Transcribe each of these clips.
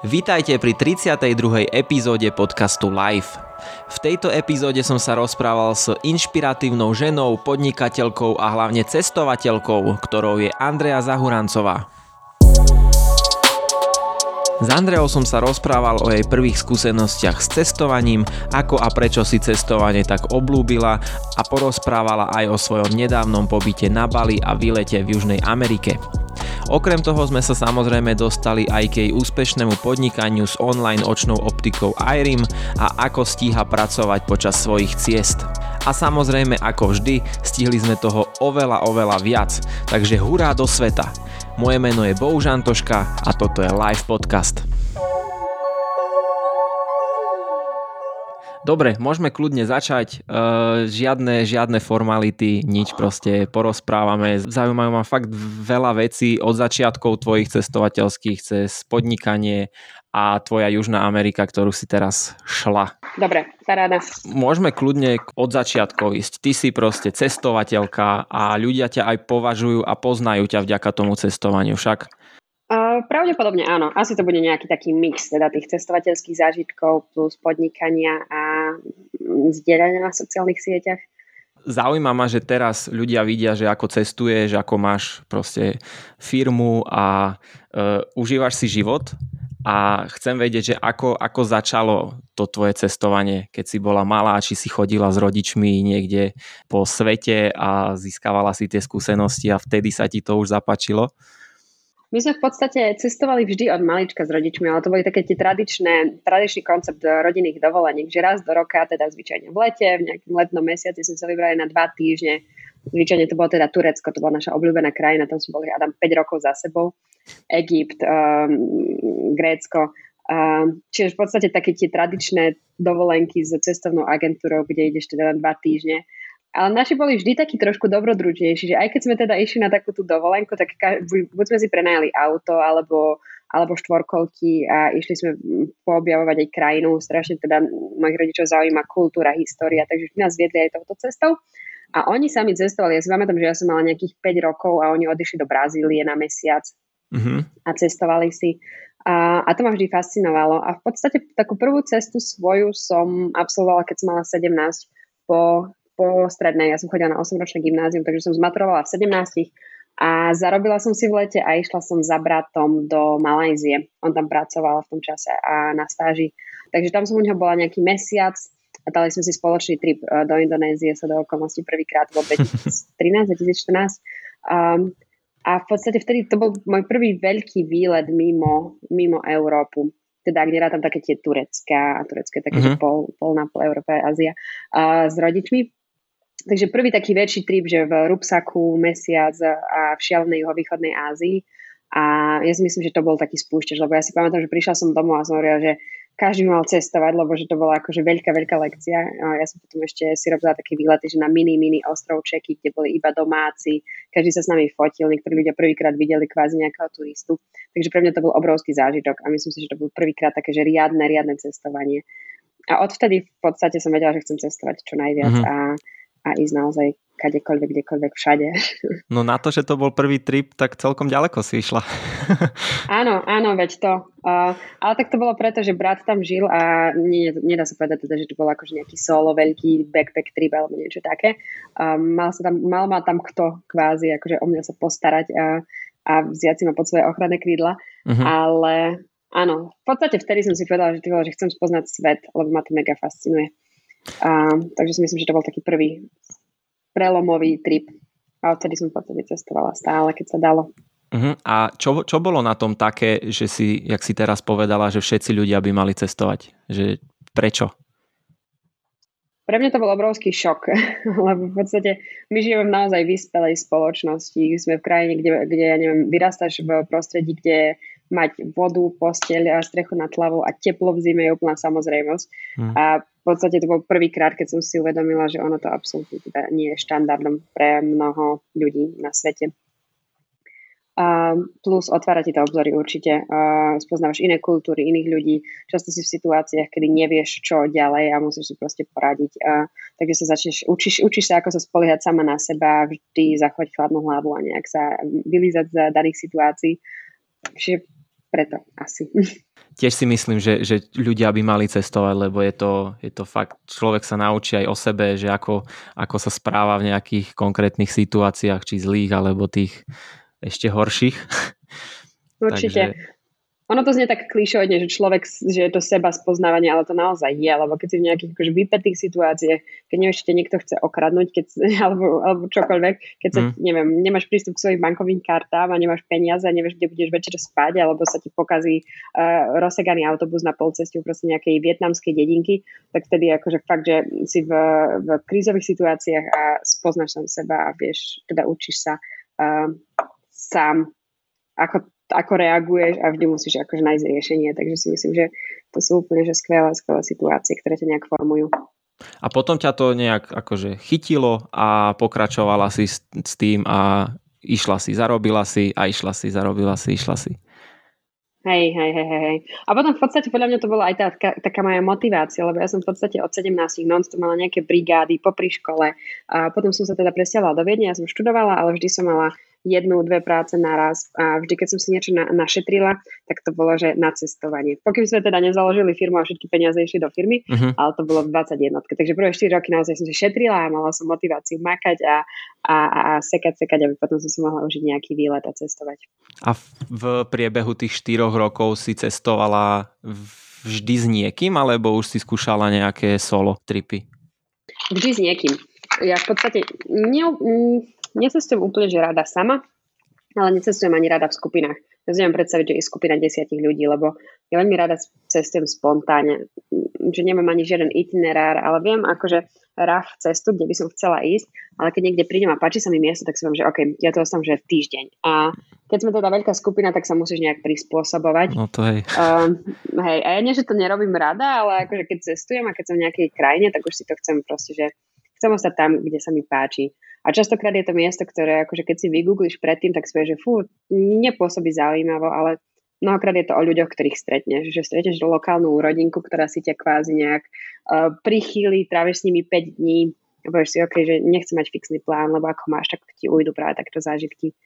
Vítajte pri 32. epizóde podcastu Live. V tejto epizóde som sa rozprával s inšpiratívnou ženou, podnikateľkou a hlavne cestovateľkou, ktorou je Andrea Zahurancová. S Andreou som sa rozprával o jej prvých skúsenostiach s cestovaním, ako a prečo si cestovanie tak oblúbila a porozprávala aj o svojom nedávnom pobyte na Bali a výlete v Južnej Amerike. Okrem toho sme sa samozrejme dostali aj k jej úspešnému podnikaniu s online očnou optikou iRim a ako stíha pracovať počas svojich ciest. A samozrejme ako vždy, stihli sme toho oveľa, oveľa viac, takže hurá do sveta. Moje meno je Boužantoška a toto je Live Podcast. Dobre, môžeme kľudne začať. Uh, žiadne, žiadne formality, nič proste porozprávame. Zaujímajú ma fakt veľa vecí od začiatkov tvojich cestovateľských cez podnikanie a tvoja Južná Amerika, ktorú si teraz šla. Dobre, paráda. Môžeme kľudne od začiatkov ísť. Ty si proste cestovateľka a ľudia ťa aj považujú a poznajú ťa vďaka tomu cestovaniu však. Pravdepodobne áno. Asi to bude nejaký taký mix teda tých cestovateľských zážitkov plus podnikania a zdieľania na sociálnych sieťach. Zaujíma ma, že teraz ľudia vidia, že ako cestuješ, ako máš proste firmu a uh, užívaš si život a chcem vedieť, že ako, ako začalo to tvoje cestovanie, keď si bola malá, či si chodila s rodičmi niekde po svete a získavala si tie skúsenosti a vtedy sa ti to už zapačilo? My sme v podstate cestovali vždy od malička s rodičmi, ale to boli také tie tradičné, tradičný koncept rodinných dovoleniek, že raz do roka, teda zvyčajne v lete, v nejakom letnom mesiaci sme sa vybrali na dva týždne. Zvyčajne to bolo teda Turecko, to bola naša obľúbená krajina, tam sme boli Adam 5 rokov za sebou. Egypt, um, Grécko. Um, čiže v podstate také tie tradičné dovolenky s cestovnou agentúrou, kde ideš teda na dva týždne. Ale naši boli vždy takí trošku dobrodružnejší, že aj keď sme teda išli na takú tú dovolenku, tak buď sme si prenajali auto, alebo, alebo štvorkolky a išli sme poobjavovať aj krajinu. Strašne teda mojich rodičov zaujíma kultúra, história, takže nás viedli aj touto cestou. A oni sami cestovali. Ja si pamätám, že ja som mala nejakých 5 rokov a oni odišli do Brazílie na mesiac uh-huh. a cestovali si. A, a to ma vždy fascinovalo. A v podstate takú prvú cestu svoju som absolvovala, keď som mala 17 po po strednej. Ja som chodila na 8-ročné gymnázium, takže som zmaturovala v 17 a zarobila som si v lete a išla som za bratom do Malajzie. On tam pracoval v tom čase a na stáži. Takže tam som u neho bola nejaký mesiac a dali sme si spoločný trip e, do Indonézie sa do okolností prvýkrát v 2013-2014. Um, a v podstate vtedy to bol môj prvý veľký výlet mimo, mimo Európu teda ak nerátam také tie Turecka, a Turecka je také, mm-hmm. že pol, pol na pol Európa a Ázia, uh, s rodičmi. Takže prvý taký väčší trip, že v Rupsaku mesiac a v šialenej jeho východnej Ázii. A ja si myslím, že to bol taký spúšťač, lebo ja si pamätám, že prišla som domov a som hovorila, že každý mal cestovať, lebo že to bola akože veľká, veľká lekcia. A ja som potom ešte si robila také výlety, že na mini, mini ostrovčeky, kde boli iba domáci, každý sa s nami fotil, niektorí ľudia prvýkrát videli kvázi nejakého turistu. Takže pre mňa to bol obrovský zážitok a myslím si, že to bol prvýkrát také, že riadne, riadne cestovanie. A odvtedy v podstate som vedela, že chcem cestovať čo najviac mm-hmm. a a ísť naozaj kadekoľvek, kdekoľvek, všade. No na to, že to bol prvý trip, tak celkom ďaleko si išla. áno, áno, veď to. Uh, ale tak to bolo preto, že brat tam žil a nie, nedá sa povedať teda, že to bol akože nejaký solo, veľký backpack trip alebo niečo také. Um, mal, sa tam, mal ma tam kto kvázi akože o mňa sa postarať a, a vziať si ma pod svoje ochranné krídla. Uh-huh. Ale áno, v podstate vtedy som si povedala, že, že chcem spoznať svet, lebo ma to mega fascinuje. A, takže si myslím, že to bol taký prvý prelomový trip. A odtedy som v podstate cestovala stále, keď sa dalo. Uh-huh. A čo, čo bolo na tom také, že si, jak si teraz povedala, že všetci ľudia by mali cestovať? Že prečo? Pre mňa to bol obrovský šok, lebo v podstate my žijeme v naozaj vyspelej spoločnosti. Sme v krajine, kde, kde ja neviem, vyrastáš v prostredí, kde mať vodu, posteľ a strechu nad hlavou a teplo v zime je úplná samozrejmosť. Hmm. A v podstate to bol prvýkrát, keď som si uvedomila, že ono to absolútne teda nie je štandardom pre mnoho ľudí na svete. A plus otvára ti to obzory určite. A spoznávaš iné kultúry, iných ľudí. Často si v situáciách, kedy nevieš, čo ďalej a musíš si proste poradiť. A, takže sa začneš, učíš, učíš sa, ako sa spoliehať sama na seba, vždy zachovať chladnú hlavu a nejak sa vylízať z daných situácií. Čiže preto asi. tiež si myslím, že, že ľudia by mali cestovať, lebo je to, je to fakt, človek sa naučí aj o sebe, že ako, ako sa správa v nejakých konkrétnych situáciách, či zlých, alebo tých ešte horších. Určite. Takže ono to znie tak klišovne, že človek, že je to seba spoznávanie, ale to naozaj je, lebo keď si v nejakých akože vypetých situáciách, keď nevieš, te niekto chce okradnúť, keď, alebo, alebo čokoľvek, keď sa, mm. neviem, nemáš prístup k svojim bankovým kartám a nemáš peniaze a nevieš, kde budeš večer spať, alebo sa ti pokazí uh, rozseganý autobus na polceste proste nejakej vietnamskej dedinky, tak vtedy akože fakt, že si v, v krízových situáciách a spoznáš sam seba a vieš, teda učíš sa uh, sám ako ako reaguješ a vždy musíš akože nájsť riešenie. Takže si myslím, že to sú úplne že skvelé, skvelé situácie, ktoré ťa nejak formujú. A potom ťa to nejak akože chytilo a pokračovala si s, s tým a išla si, zarobila si a išla si, zarobila si, išla si. Hej, hej, hej, hej. A potom v podstate podľa mňa to bola aj tá, taká, moja motivácia, lebo ja som v podstate od 17 non mala nejaké brigády popri škole a potom som sa teda presťahovala do Viedne, ja som študovala, ale vždy som mala jednu, dve práce naraz a vždy, keď som si niečo na, našetrila, tak to bolo, že na cestovanie. Pokým sme teda nezaložili firmu a všetky peniaze išli do firmy, uh-huh. ale to bolo v 21. Takže prvé 4 roky naozaj som si šetrila a mala som motiváciu makať a, a, a, a sekať, sekať, aby potom som si mohla užiť nejaký výlet a cestovať. A v priebehu tých 4 rokov si cestovala vždy s niekým, alebo už si skúšala nejaké solo tripy? Vždy s niekým. Ja v podstate ne, Necestujem úplne, že rada sama, ale necestujem ani rada v skupinách. Ja si predstaviť, že je skupina desiatich ľudí, lebo ja veľmi rada cestujem spontánne, že nemám ani žiaden itinerár, ale viem akože raf cestu, kde by som chcela ísť, ale keď niekde prídem a páči sa mi miesto, tak si viem, že OK, ja to ostanem, že týždeň. A keď sme teda veľká skupina, tak sa musíš nejak prispôsobovať. No to hej. Uh, hej, a ja nie, že to nerobím rada, ale akože keď cestujem a keď som v nejakej krajine, tak už si to chcem proste, že chcem ostať tam, kde sa mi páči. A častokrát je to miesto, ktoré akože keď si vygoogliš predtým, tak si že fú, nepôsobí zaujímavo, ale mnohokrát je to o ľuďoch, ktorých stretneš. Že stretneš lokálnu rodinku, ktorá si ťa kvázi nejak uh, prichýli, tráviš s nimi 5 dní, a povieš si, okay, že nechcem mať fixný plán, lebo ako máš, tak ti ujdu práve takto zážitky.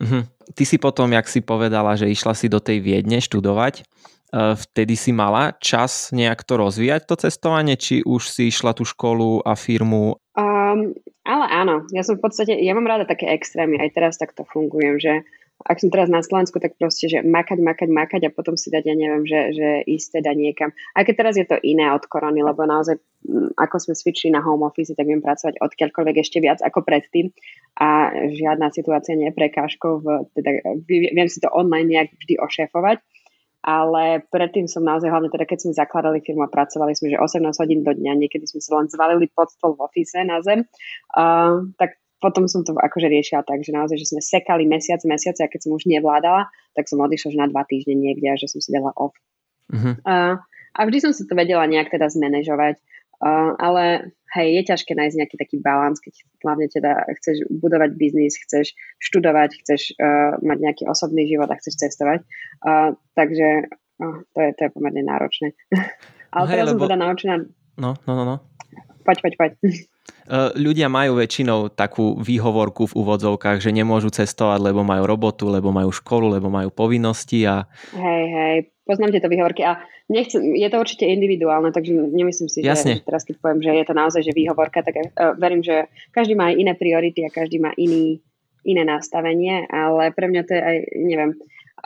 Uh-huh. Ty si potom, jak si povedala, že išla si do tej Viedne študovať, vtedy si mala čas nejak to rozvíjať, to cestovanie, či už si išla tú školu a firmu? Um, ale áno, ja som v podstate, ja mám rada také extrémy, aj teraz takto fungujem, že ak som teraz na Slovensku, tak proste, že makať, makať, makať a potom si dať, ja neviem, že, že ísť teda niekam. Aj keď teraz je to iné od korony, lebo naozaj, mm, ako sme switchli na home office, tak viem pracovať odkiaľkoľvek ešte viac ako predtým a žiadna situácia nie je prekážkou, teda, viem si to online nejak vždy ošefovať ale predtým som naozaj, hlavne teda keď sme zakladali firmu a pracovali sme, že 18 hodín do dňa, niekedy sme sa len zvalili pod stôl v office na zem, uh, tak potom som to akože riešila tak, že naozaj, že sme sekali mesiac, mesiace a keď som už nevládala, tak som odišla že na dva týždne niekde a že som si dala off. Uh-huh. Uh, a vždy som si to vedela nejak teda zmanéžovať. Uh, ale hej, je ťažké nájsť nejaký taký balans, keď hlavne teda chceš budovať biznis, chceš študovať, chceš uh, mať nejaký osobný život a chceš cestovať. Uh, takže uh, to, je, to je pomerne náročné. ale hej, teraz lebo... som teda naučená... No, no, no, no. Poď, poď, poď. Ľudia majú väčšinou takú výhovorku v úvodzovkách, že nemôžu cestovať, lebo majú robotu, lebo majú školu, lebo majú povinnosti a... Hej, hej, poznám tieto výhovorky a nechcem, je to určite individuálne, takže nemyslím si, Jasne. že teraz keď poviem, že je to naozaj že výhovorka, tak uh, verím, že každý má aj iné priority a každý má iný, iné nastavenie, ale pre mňa to je aj, neviem,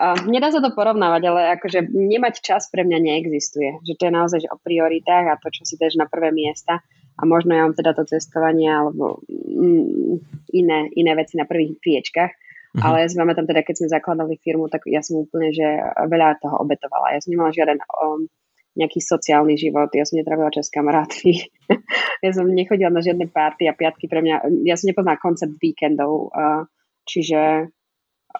uh, nedá sa to porovnávať, ale akože nemať čas pre mňa neexistuje, že to je naozaj že o prioritách a to, čo si dáš na prvé miesta a možno ja mám teda to cestovanie alebo mm, iné, iné veci na prvých priečkách, Uh-huh. Ale ja si pamätám teda, keď sme zakladali firmu, tak ja som úplne, že veľa toho obetovala. Ja som nemala žiaden um, nejaký sociálny život, ja som netravila čas s kamarátmi, ja som nechodila na žiadne párty a piatky pre mňa, ja som nepoznala koncept víkendov, uh, čiže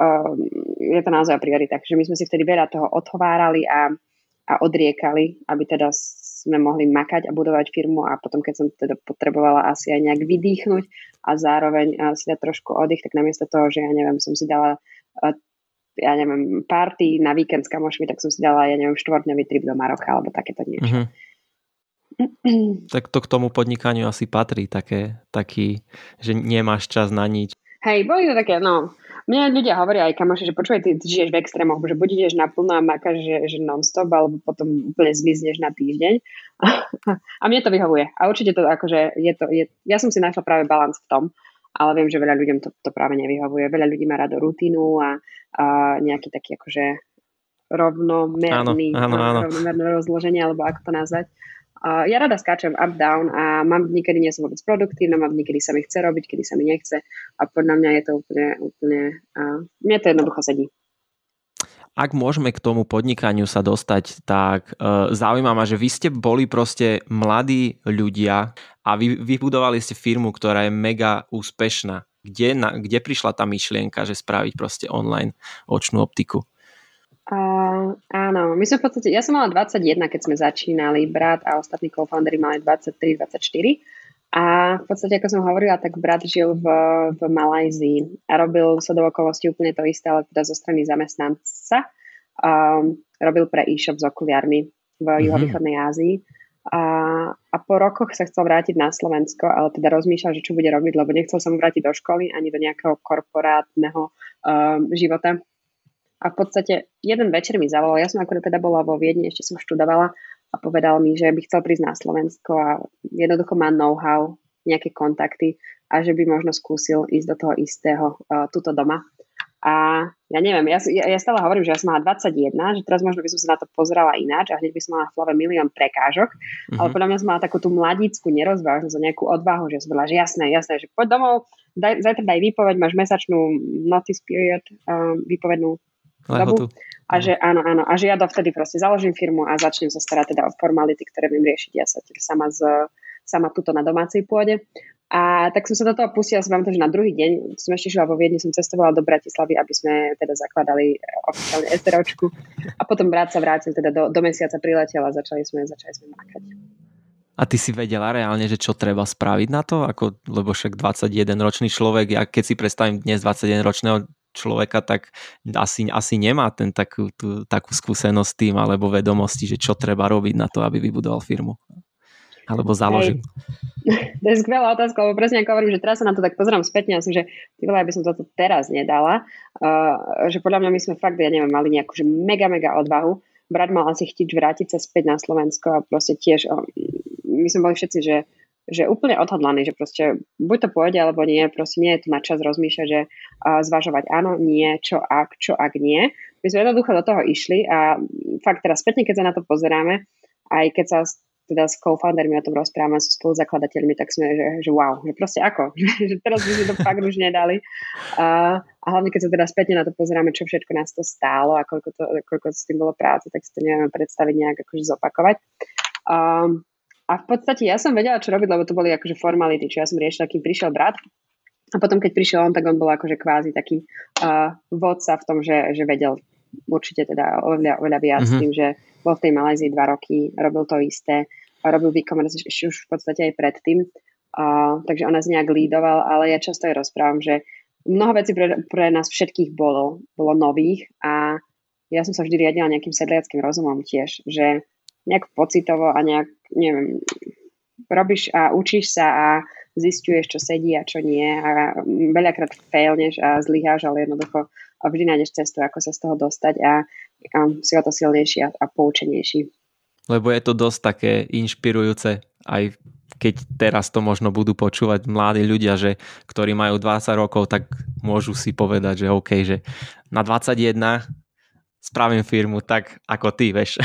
um, je to naozaj o prioritách. Že my sme si vtedy veľa toho odhovárali a, a odriekali, aby teda sme mohli makať a budovať firmu a potom, keď som teda potrebovala asi aj nejak vydýchnuť a zároveň si dať trošku oddych, tak namiesto toho, že ja neviem, som si dala ja neviem, party na víkend s kamošmi, tak som si dala, ja neviem, štvordňový trip do Maroka alebo takéto niečo. Mm-hmm. tak to k tomu podnikaniu asi patrí, také, taký, že nemáš čas na nič. Hej, boli to také, no, Mne ľudia hovoria aj kamoši, že počúvaj, ty, ty žiješ v extrémoch, že buď ideš naplno a makáš, že, že non-stop, alebo potom úplne zmizneš na týždeň. a mne to vyhovuje. A určite to akože je to, je, ja som si našla práve balans v tom, ale viem, že veľa ľuďom to, to práve nevyhovuje. Veľa ľudí má rado rutinu a, a nejaký taký akože rovnomerný, áno, áno, áno. rovnomerné rozloženie, alebo ako to nazvať. Ja rada skáčem up, down a mám niekedy nie som vôbec produktívna, mám niekedy sa mi chce robiť, kedy sa mi nechce a podľa mňa je to úplne, úplne uh, mne to jednoducho sedí. Ak môžeme k tomu podnikaniu sa dostať, tak uh, zaujíma ma, že vy ste boli proste mladí ľudia a vy vybudovali ste firmu, ktorá je mega úspešná. Kde, na, kde prišla tá myšlienka, že spraviť proste online očnú optiku? Uh, áno, my sme v podstate, ja som mala 21, keď sme začínali, brat a ostatní co-foundery mali 23-24 a v podstate, ako som hovorila, tak brat žil v, v Malajzii a robil sa do okolností úplne to isté, ale teda zo strany zamestnanca. Um, robil pre e-shop s okuliarmi v mm-hmm. juhovýchodnej Ázii. A, a po rokoch sa chcel vrátiť na Slovensko, ale teda rozmýšľal, že čo bude robiť, lebo nechcel sa mu vrátiť do školy ani do nejakého korporátneho um, života a v podstate jeden večer mi zavolal, ja som akorát teda bola vo Viedni, ešte som študovala a povedal mi, že by chcel prísť na Slovensko a jednoducho má know-how, nejaké kontakty a že by možno skúsil ísť do toho istého uh, tuto doma. A ja neviem, ja, ja, ja stále hovorím, že ja som mala 21, že teraz možno by som sa na to pozerala ináč a hneď by som mala v hlave milión prekážok, mm-hmm. ale podľa mňa som mala takú tú mladícku nerozvážnosť a nejakú odvahu, že som bola, že jasné, jasné, že poď domov, daj, zajtra daj výpoveď, máš mesačnú notice period, um, výpovednú dobu. A že áno, áno. A že ja dovtedy proste založím firmu a začnem sa starať teda o formality, ktoré viem riešiť ja sa sama, z, sama tuto na domácej pôde. A tak som sa do toho pustila, som vám to, že na druhý deň som ešte šla vo Viedni, som cestovala do Bratislavy, aby sme teda zakladali oficiálne SROčku. A potom brat sa vrátil, teda do, do mesiaca priletel a začali sme, začali sme mákať. A ty si vedela reálne, že čo treba spraviť na to? Ako, lebo však 21 ročný človek, ja keď si predstavím dnes 21 ročného človeka, tak asi, asi nemá ten takú, tú, takú skúsenosť tým alebo vedomosti, že čo treba robiť na to, aby vybudoval firmu alebo založil? Hej. To je skvelá otázka, lebo presne ako hovorím, že teraz sa na to tak pozerám spätne a som, že ty by som toto teraz nedala, uh, že podľa mňa my sme fakt, ja neviem, mali nejakú že mega, mega odvahu. Brat mal asi chtiť vrátiť sa späť na Slovensko a proste tiež, uh, my sme boli všetci, že že úplne odhodlaný, že proste buď to pôjde, alebo nie, proste nie je to na čas rozmýšľať, že zvažovať áno, nie, čo ak, čo ak nie. My sme jednoducho do toho išli a fakt teraz spätne, keď sa na to pozeráme, aj keď sa teda s co-foundermi o tom rozprávame, s spoluzakladateľmi, tak sme, že, že wow, že proste ako, že teraz by sme to fakt už nedali. Uh, a hlavne, keď sa teda spätne na to pozeráme, čo všetko nás to stálo a koľko, to, koľko s tým bolo práce, tak si to nevieme predstaviť nejak akože zopakovať. Um, a v podstate ja som vedela, čo robiť, lebo to boli akože formality, čo ja som riešila, kým prišiel brat. A potom, keď prišiel on, tak on bol akože kvázi taký uh, vodca v tom, že, že vedel určite teda oveľa, oveľa viac mm-hmm. tým, že bol v tej Malézii dva roky, robil to isté, a robil e-commerce už v podstate aj predtým. Uh, takže on nás nejak lídoval, ale ja často aj rozprávam, že mnoho vecí pre, pre nás všetkých bolo, bolo nových a ja som sa vždy riadila nejakým sedliackým rozumom tiež, že nejak pocitovo a nejak, neviem, robíš a učíš sa a zistuješ, čo sedí a čo nie a veľakrát failneš a zlyháš, ale jednoducho vždy nájdeš cestu, ako sa z toho dostať a, a si o to silnejší a, a poučenejší. Lebo je to dosť také inšpirujúce, aj keď teraz to možno budú počúvať mladí ľudia, že, ktorí majú 20 rokov, tak môžu si povedať, že OK, že na 21 spravím firmu tak ako ty, vieš.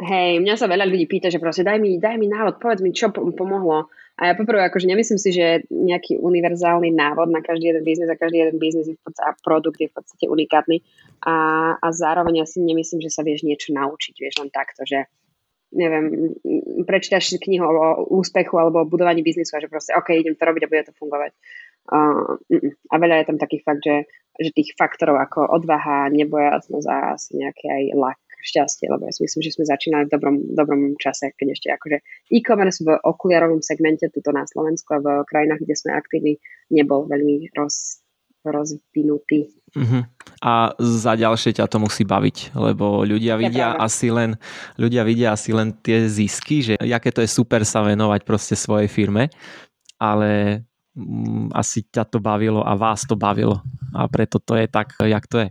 Hej, mňa sa veľa ľudí pýta, že proste daj mi, daj mi návod, povedz mi, čo pomohlo. A ja poprvé, akože nemyslím si, že nejaký univerzálny návod na každý jeden biznis a každý jeden biznis je v podstate, a produkt je v podstate unikátny. A, a zároveň ja si nemyslím, že sa vieš niečo naučiť, vieš len takto, že neviem, prečítaš knihu o úspechu alebo o budovaní biznisu a že proste, OK, idem to robiť a bude to fungovať. Uh, a veľa je tam takých fakt, že, že tých faktorov ako odvaha, nebojacnosť a asi nejaký aj lak šťastie, lebo ja si myslím, že sme začínali v dobrom, dobrom čase, keď ešte akože e-commerce v okuliarovom segmente tuto na Slovensku a v krajinách, kde sme aktívni, nebol veľmi roz, rozvinutý. Uh-huh. A za ďalšie ťa to musí baviť, lebo ľudia vidia asi len ľudia vidia asi len tie zisky, že aké to je super sa venovať proste svojej firme, ale mm, asi ťa to bavilo a vás to bavilo a preto to je tak, jak to je.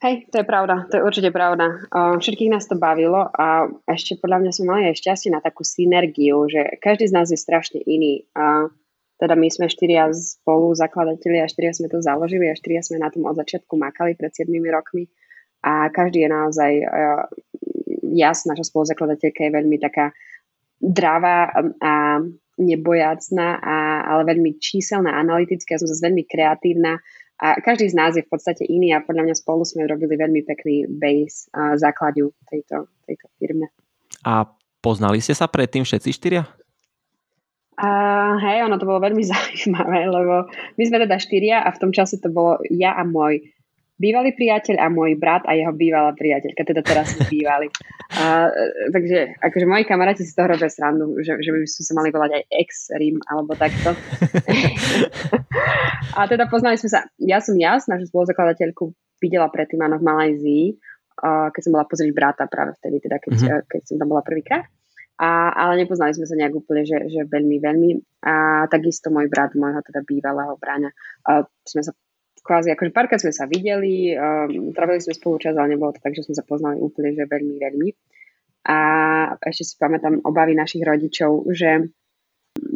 Hej, to je pravda, to je určite pravda. Všetkých nás to bavilo a ešte podľa mňa sme mali aj šťastie na takú synergiu, že každý z nás je strašne iný. A teda my sme štyria spolu a štyria sme to založili a štyria sme na tom od začiatku makali pred 7 rokmi a každý je naozaj jasná, že spoluzakladateľka je veľmi taká dravá a nebojácná, a, ale veľmi číselná, analytická, ja som zase veľmi kreatívna a každý z nás je v podstate iný a podľa mňa spolu sme robili veľmi pekný base a základu tejto, tejto firme. A poznali ste sa predtým všetci štyria? A hej, ono to bolo veľmi zaujímavé, lebo my sme teda štyria a v tom čase to bolo ja a môj bývalý priateľ a môj brat a jeho bývalá priateľka, teda teraz sú bývali. A, takže akože moji kamaráti si toho robia srandu, že, že by sme sa mali volať aj ex-Rim alebo takto. a teda poznali sme sa, ja som jas, našu spoluzakladateľku videla predtým áno v Malajzii, keď som bola pozrieť brata práve vtedy, teda keď, mm-hmm. keď som tam bola prvýkrát. A, ale nepoznali sme sa nejak úplne, že, že veľmi, veľmi. A takisto môj brat, môjho teda bývalého bráňa, a sme sa kvázi, akože párkrát sme sa videli, um, trávili sme spolu čas, ale nebolo to tak, že sme sa poznali úplne, že veľmi, veľmi. A ešte si pamätám obavy našich rodičov, že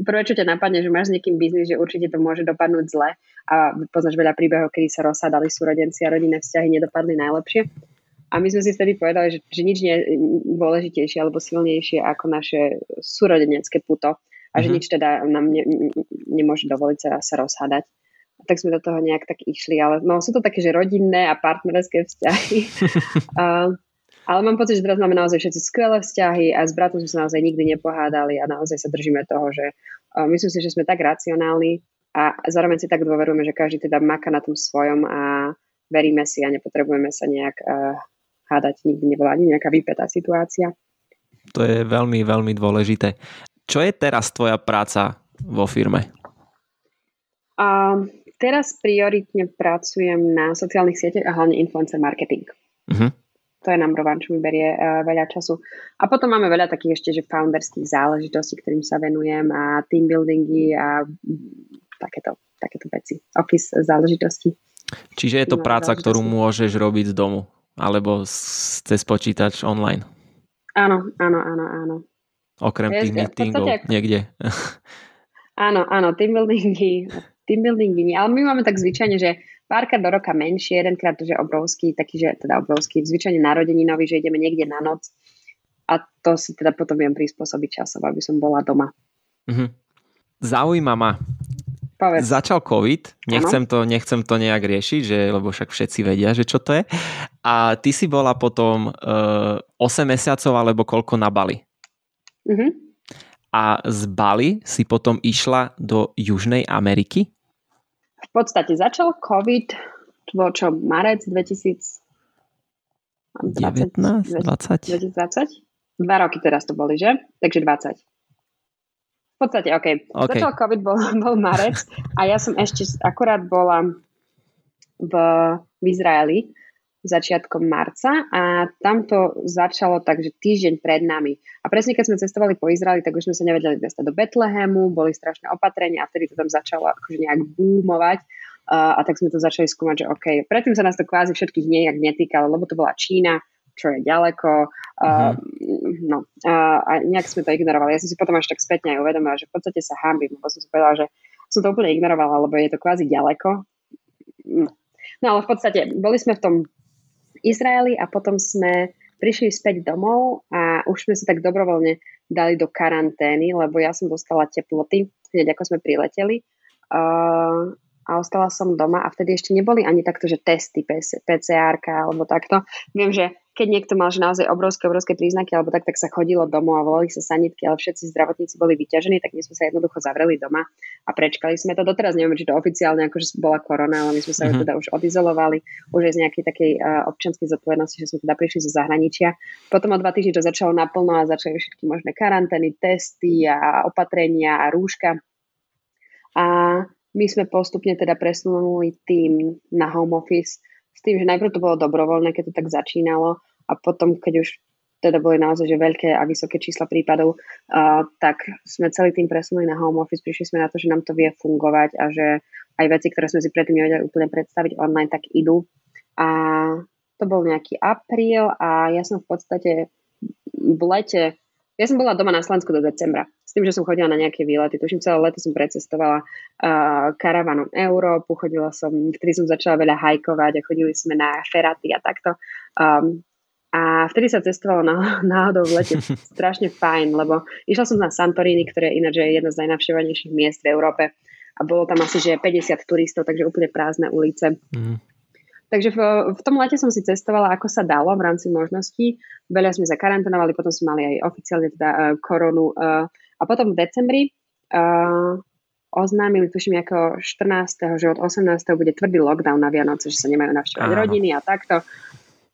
prvé, čo ťa napadne, že máš s niekým biznis, že určite to môže dopadnúť zle a poznáš veľa príbehov, kedy sa rozsádali súrodenci a rodinné vzťahy nedopadli najlepšie. A my sme si vtedy povedali, že, že nič nie je dôležitejšie alebo silnejšie ako naše súrodenecké puto a že mm-hmm. nič teda nám ne, nemôže dovoliť sa, sa rozhádať tak sme do toho nejak tak išli, ale no, sú to také, že rodinné a partnerské vzťahy. uh, ale mám pocit, že teraz máme naozaj všetci skvelé vzťahy a s bratom sme sa naozaj nikdy nepohádali a naozaj sa držíme toho, že uh, myslím si, že sme tak racionálni a zároveň si tak dôverujeme, že každý teda maka na tom svojom a veríme si a nepotrebujeme sa nejak uh, hádať. Nikdy nebola ani nejaká vypetá situácia. To je veľmi, veľmi dôležité. Čo je teraz tvoja práca vo firme? Um, teraz prioritne pracujem na sociálnych sieťach a hlavne influencer marketing. Uh-huh. To je number one, čo mi berie uh, veľa času. A potom máme veľa takých ešte, že founderských záležitostí, ktorým sa venujem a team buildingy a takéto, takéto veci. Office záležitosti. Čiže je to no, práca, ktorú môžeš robiť z domu alebo cez počítač online? Áno, áno, áno, áno. Okrem tých meetingov niekde. Áno, áno, team buildingy, team buildingy nie, ale my máme tak zvyčajne, že párkrát do roka menšie, jedenkrát, že obrovský, taký, že teda obrovský, zvyčajne nový, že ideme niekde na noc a to si teda potom viem prispôsobiť časov, aby som bola doma. Mm-hmm. Zaujíma ma. Povedz. Začal COVID, nechcem to, nechcem to nejak riešiť, že, lebo však všetci vedia, že čo to je. A ty si bola potom uh, eh, 8 mesiacov alebo koľko na Bali. Mm-hmm. A z Bali si potom išla do Južnej Ameriky? v podstate začal COVID, to bolo čo, marec 2020? 19, 20? 2020? Dva roky teraz to boli, že? Takže 20. V podstate, OK. okay. Začal COVID, bol, bol marec a ja som ešte akurát bola v, v Izraeli začiatkom marca a tam to začalo tak, že týždeň pred nami. A presne keď sme cestovali po Izraeli, tak už sme sa nevedeli dostať do Betlehemu, boli strašné opatrenia a vtedy to tam začalo akože nejak búmovať. Uh, a tak sme to začali skúmať, že OK, predtým sa nás to kvázi všetkých nejak netýkalo, lebo to bola Čína, čo je ďaleko. Uh, no, uh, a nejak sme to ignorovali. Ja som si potom až tak spätne aj uvedomila, že v podstate sa hambím, lebo som si povedala, že som to úplne ignorovala, lebo je to kvázi ďaleko. No ale v podstate boli sme v tom Izraeli a potom sme prišli späť domov a už sme sa tak dobrovoľne dali do karantény, lebo ja som dostala teploty, hneď ako sme prileteli. Uh, a ostala som doma a vtedy ešte neboli ani takto, že testy PCR alebo takto. Viem, že keď niekto mal že naozaj obrovské, obrovské príznaky alebo tak, tak sa chodilo domov a volali sa sanitky, ale všetci zdravotníci boli vyťažení, tak my sme sa jednoducho zavreli doma a prečkali sme to. Doteraz neviem, či to oficiálne akože bola korona, ale my sme sa uh-huh. teda už odizolovali, už je z nejakej takej uh, občianskej zodpovednosti, že sme teda prišli zo zahraničia. Potom o dva týždne to začalo naplno a začali všetky možné karantény, testy a opatrenia a rúška. A my sme postupne teda presunuli tým na home office s tým, že najprv to bolo dobrovoľné, keď to tak začínalo a potom, keď už teda boli naozaj že veľké a vysoké čísla prípadov, uh, tak sme celý tým presunuli na home office, prišli sme na to, že nám to vie fungovať a že aj veci, ktoré sme si predtým nevedeli úplne predstaviť online, tak idú. A to bol nejaký apríl a ja som v podstate v lete, ja som bola doma na Slovensku do decembra, s tým, že som chodila na nejaké výlety. Tuším, celé leto som precestovala uh, karavanom Európu, chodila som, vtedy som začala veľa hajkovať a chodili sme na feraty a takto. Um, a vtedy sa cestovalo na, náhodou v lete strašne fajn, lebo išla som na Santorini, ktoré je ináč je jedno z najnavštevovanejších miest v Európe. A bolo tam asi že 50 turistov, takže úplne prázdne ulice. Mm. Takže v, v tom lete som si cestovala, ako sa dalo v rámci možností. Veľa sme zakaranténovali, potom sme mali aj oficiálne teda uh, koronu. Uh, a potom v decembri uh, oznámili, tuším, ako 14. že od 18. bude tvrdý lockdown na Vianoce, že sa nemajú navštevovať rodiny a takto.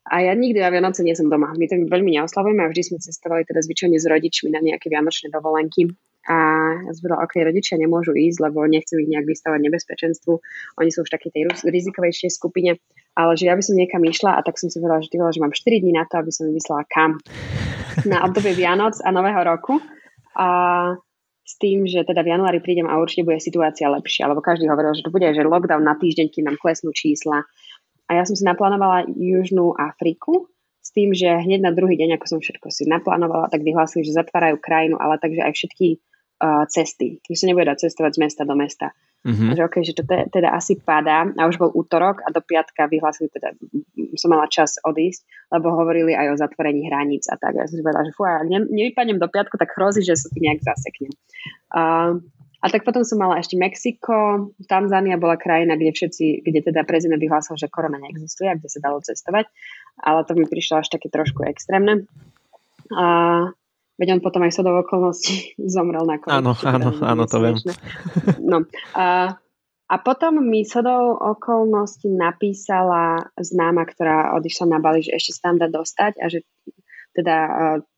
A ja nikdy na Vianoce nie som doma. My to veľmi neoslavujeme a vždy sme cestovali teda zvyčajne s rodičmi na nejaké vianočné dovolenky. A ja som povedala, ok, rodičia nemôžu ísť, lebo nechcem ich nejak vystavať nebezpečenstvu. Oni sú už v takej tej rizikovejšej skupine ale že ja by som niekam išla a tak som si povedala, že, tyvala, že mám 4 dní na to, aby som vyslala kam na obdobie Vianoc a Nového roku. A s tým, že teda v januári prídem a určite bude situácia lepšia, lebo každý hovoril, že to bude že lockdown na týždeň, kým nám klesnú čísla. A ja som si naplánovala Južnú Afriku s tým, že hneď na druhý deň, ako som všetko si naplánovala, tak vyhlásili, že zatvárajú krajinu, ale takže aj všetky uh, cesty. Takže sa nebude dať cestovať z mesta do mesta. Mm-hmm. Že okay, že to te, teda asi padá a už bol útorok a do piatka vyhlásili teda, som mala čas odísť, lebo hovorili aj o zatvorení hraníc a tak. Ja som si povedala, že fú, ak ne, nevypadnem do piatku, tak hrozí, že sa tu nejak zaseknem. Uh, a tak potom som mala ešte Mexiko, Tanzánia bola krajina, kde všetci, kde teda prezident vyhlásil, že korona neexistuje a kde sa dalo cestovať, ale to mi prišlo až také trošku extrémne. Uh, Veď on potom aj sodov okolností zomrel na COVID. Áno, áno, áno, to viem. No. A, a potom mi sodou okolností napísala známa, ktorá odišla na Bali, že ešte sa tam dá dostať a že teda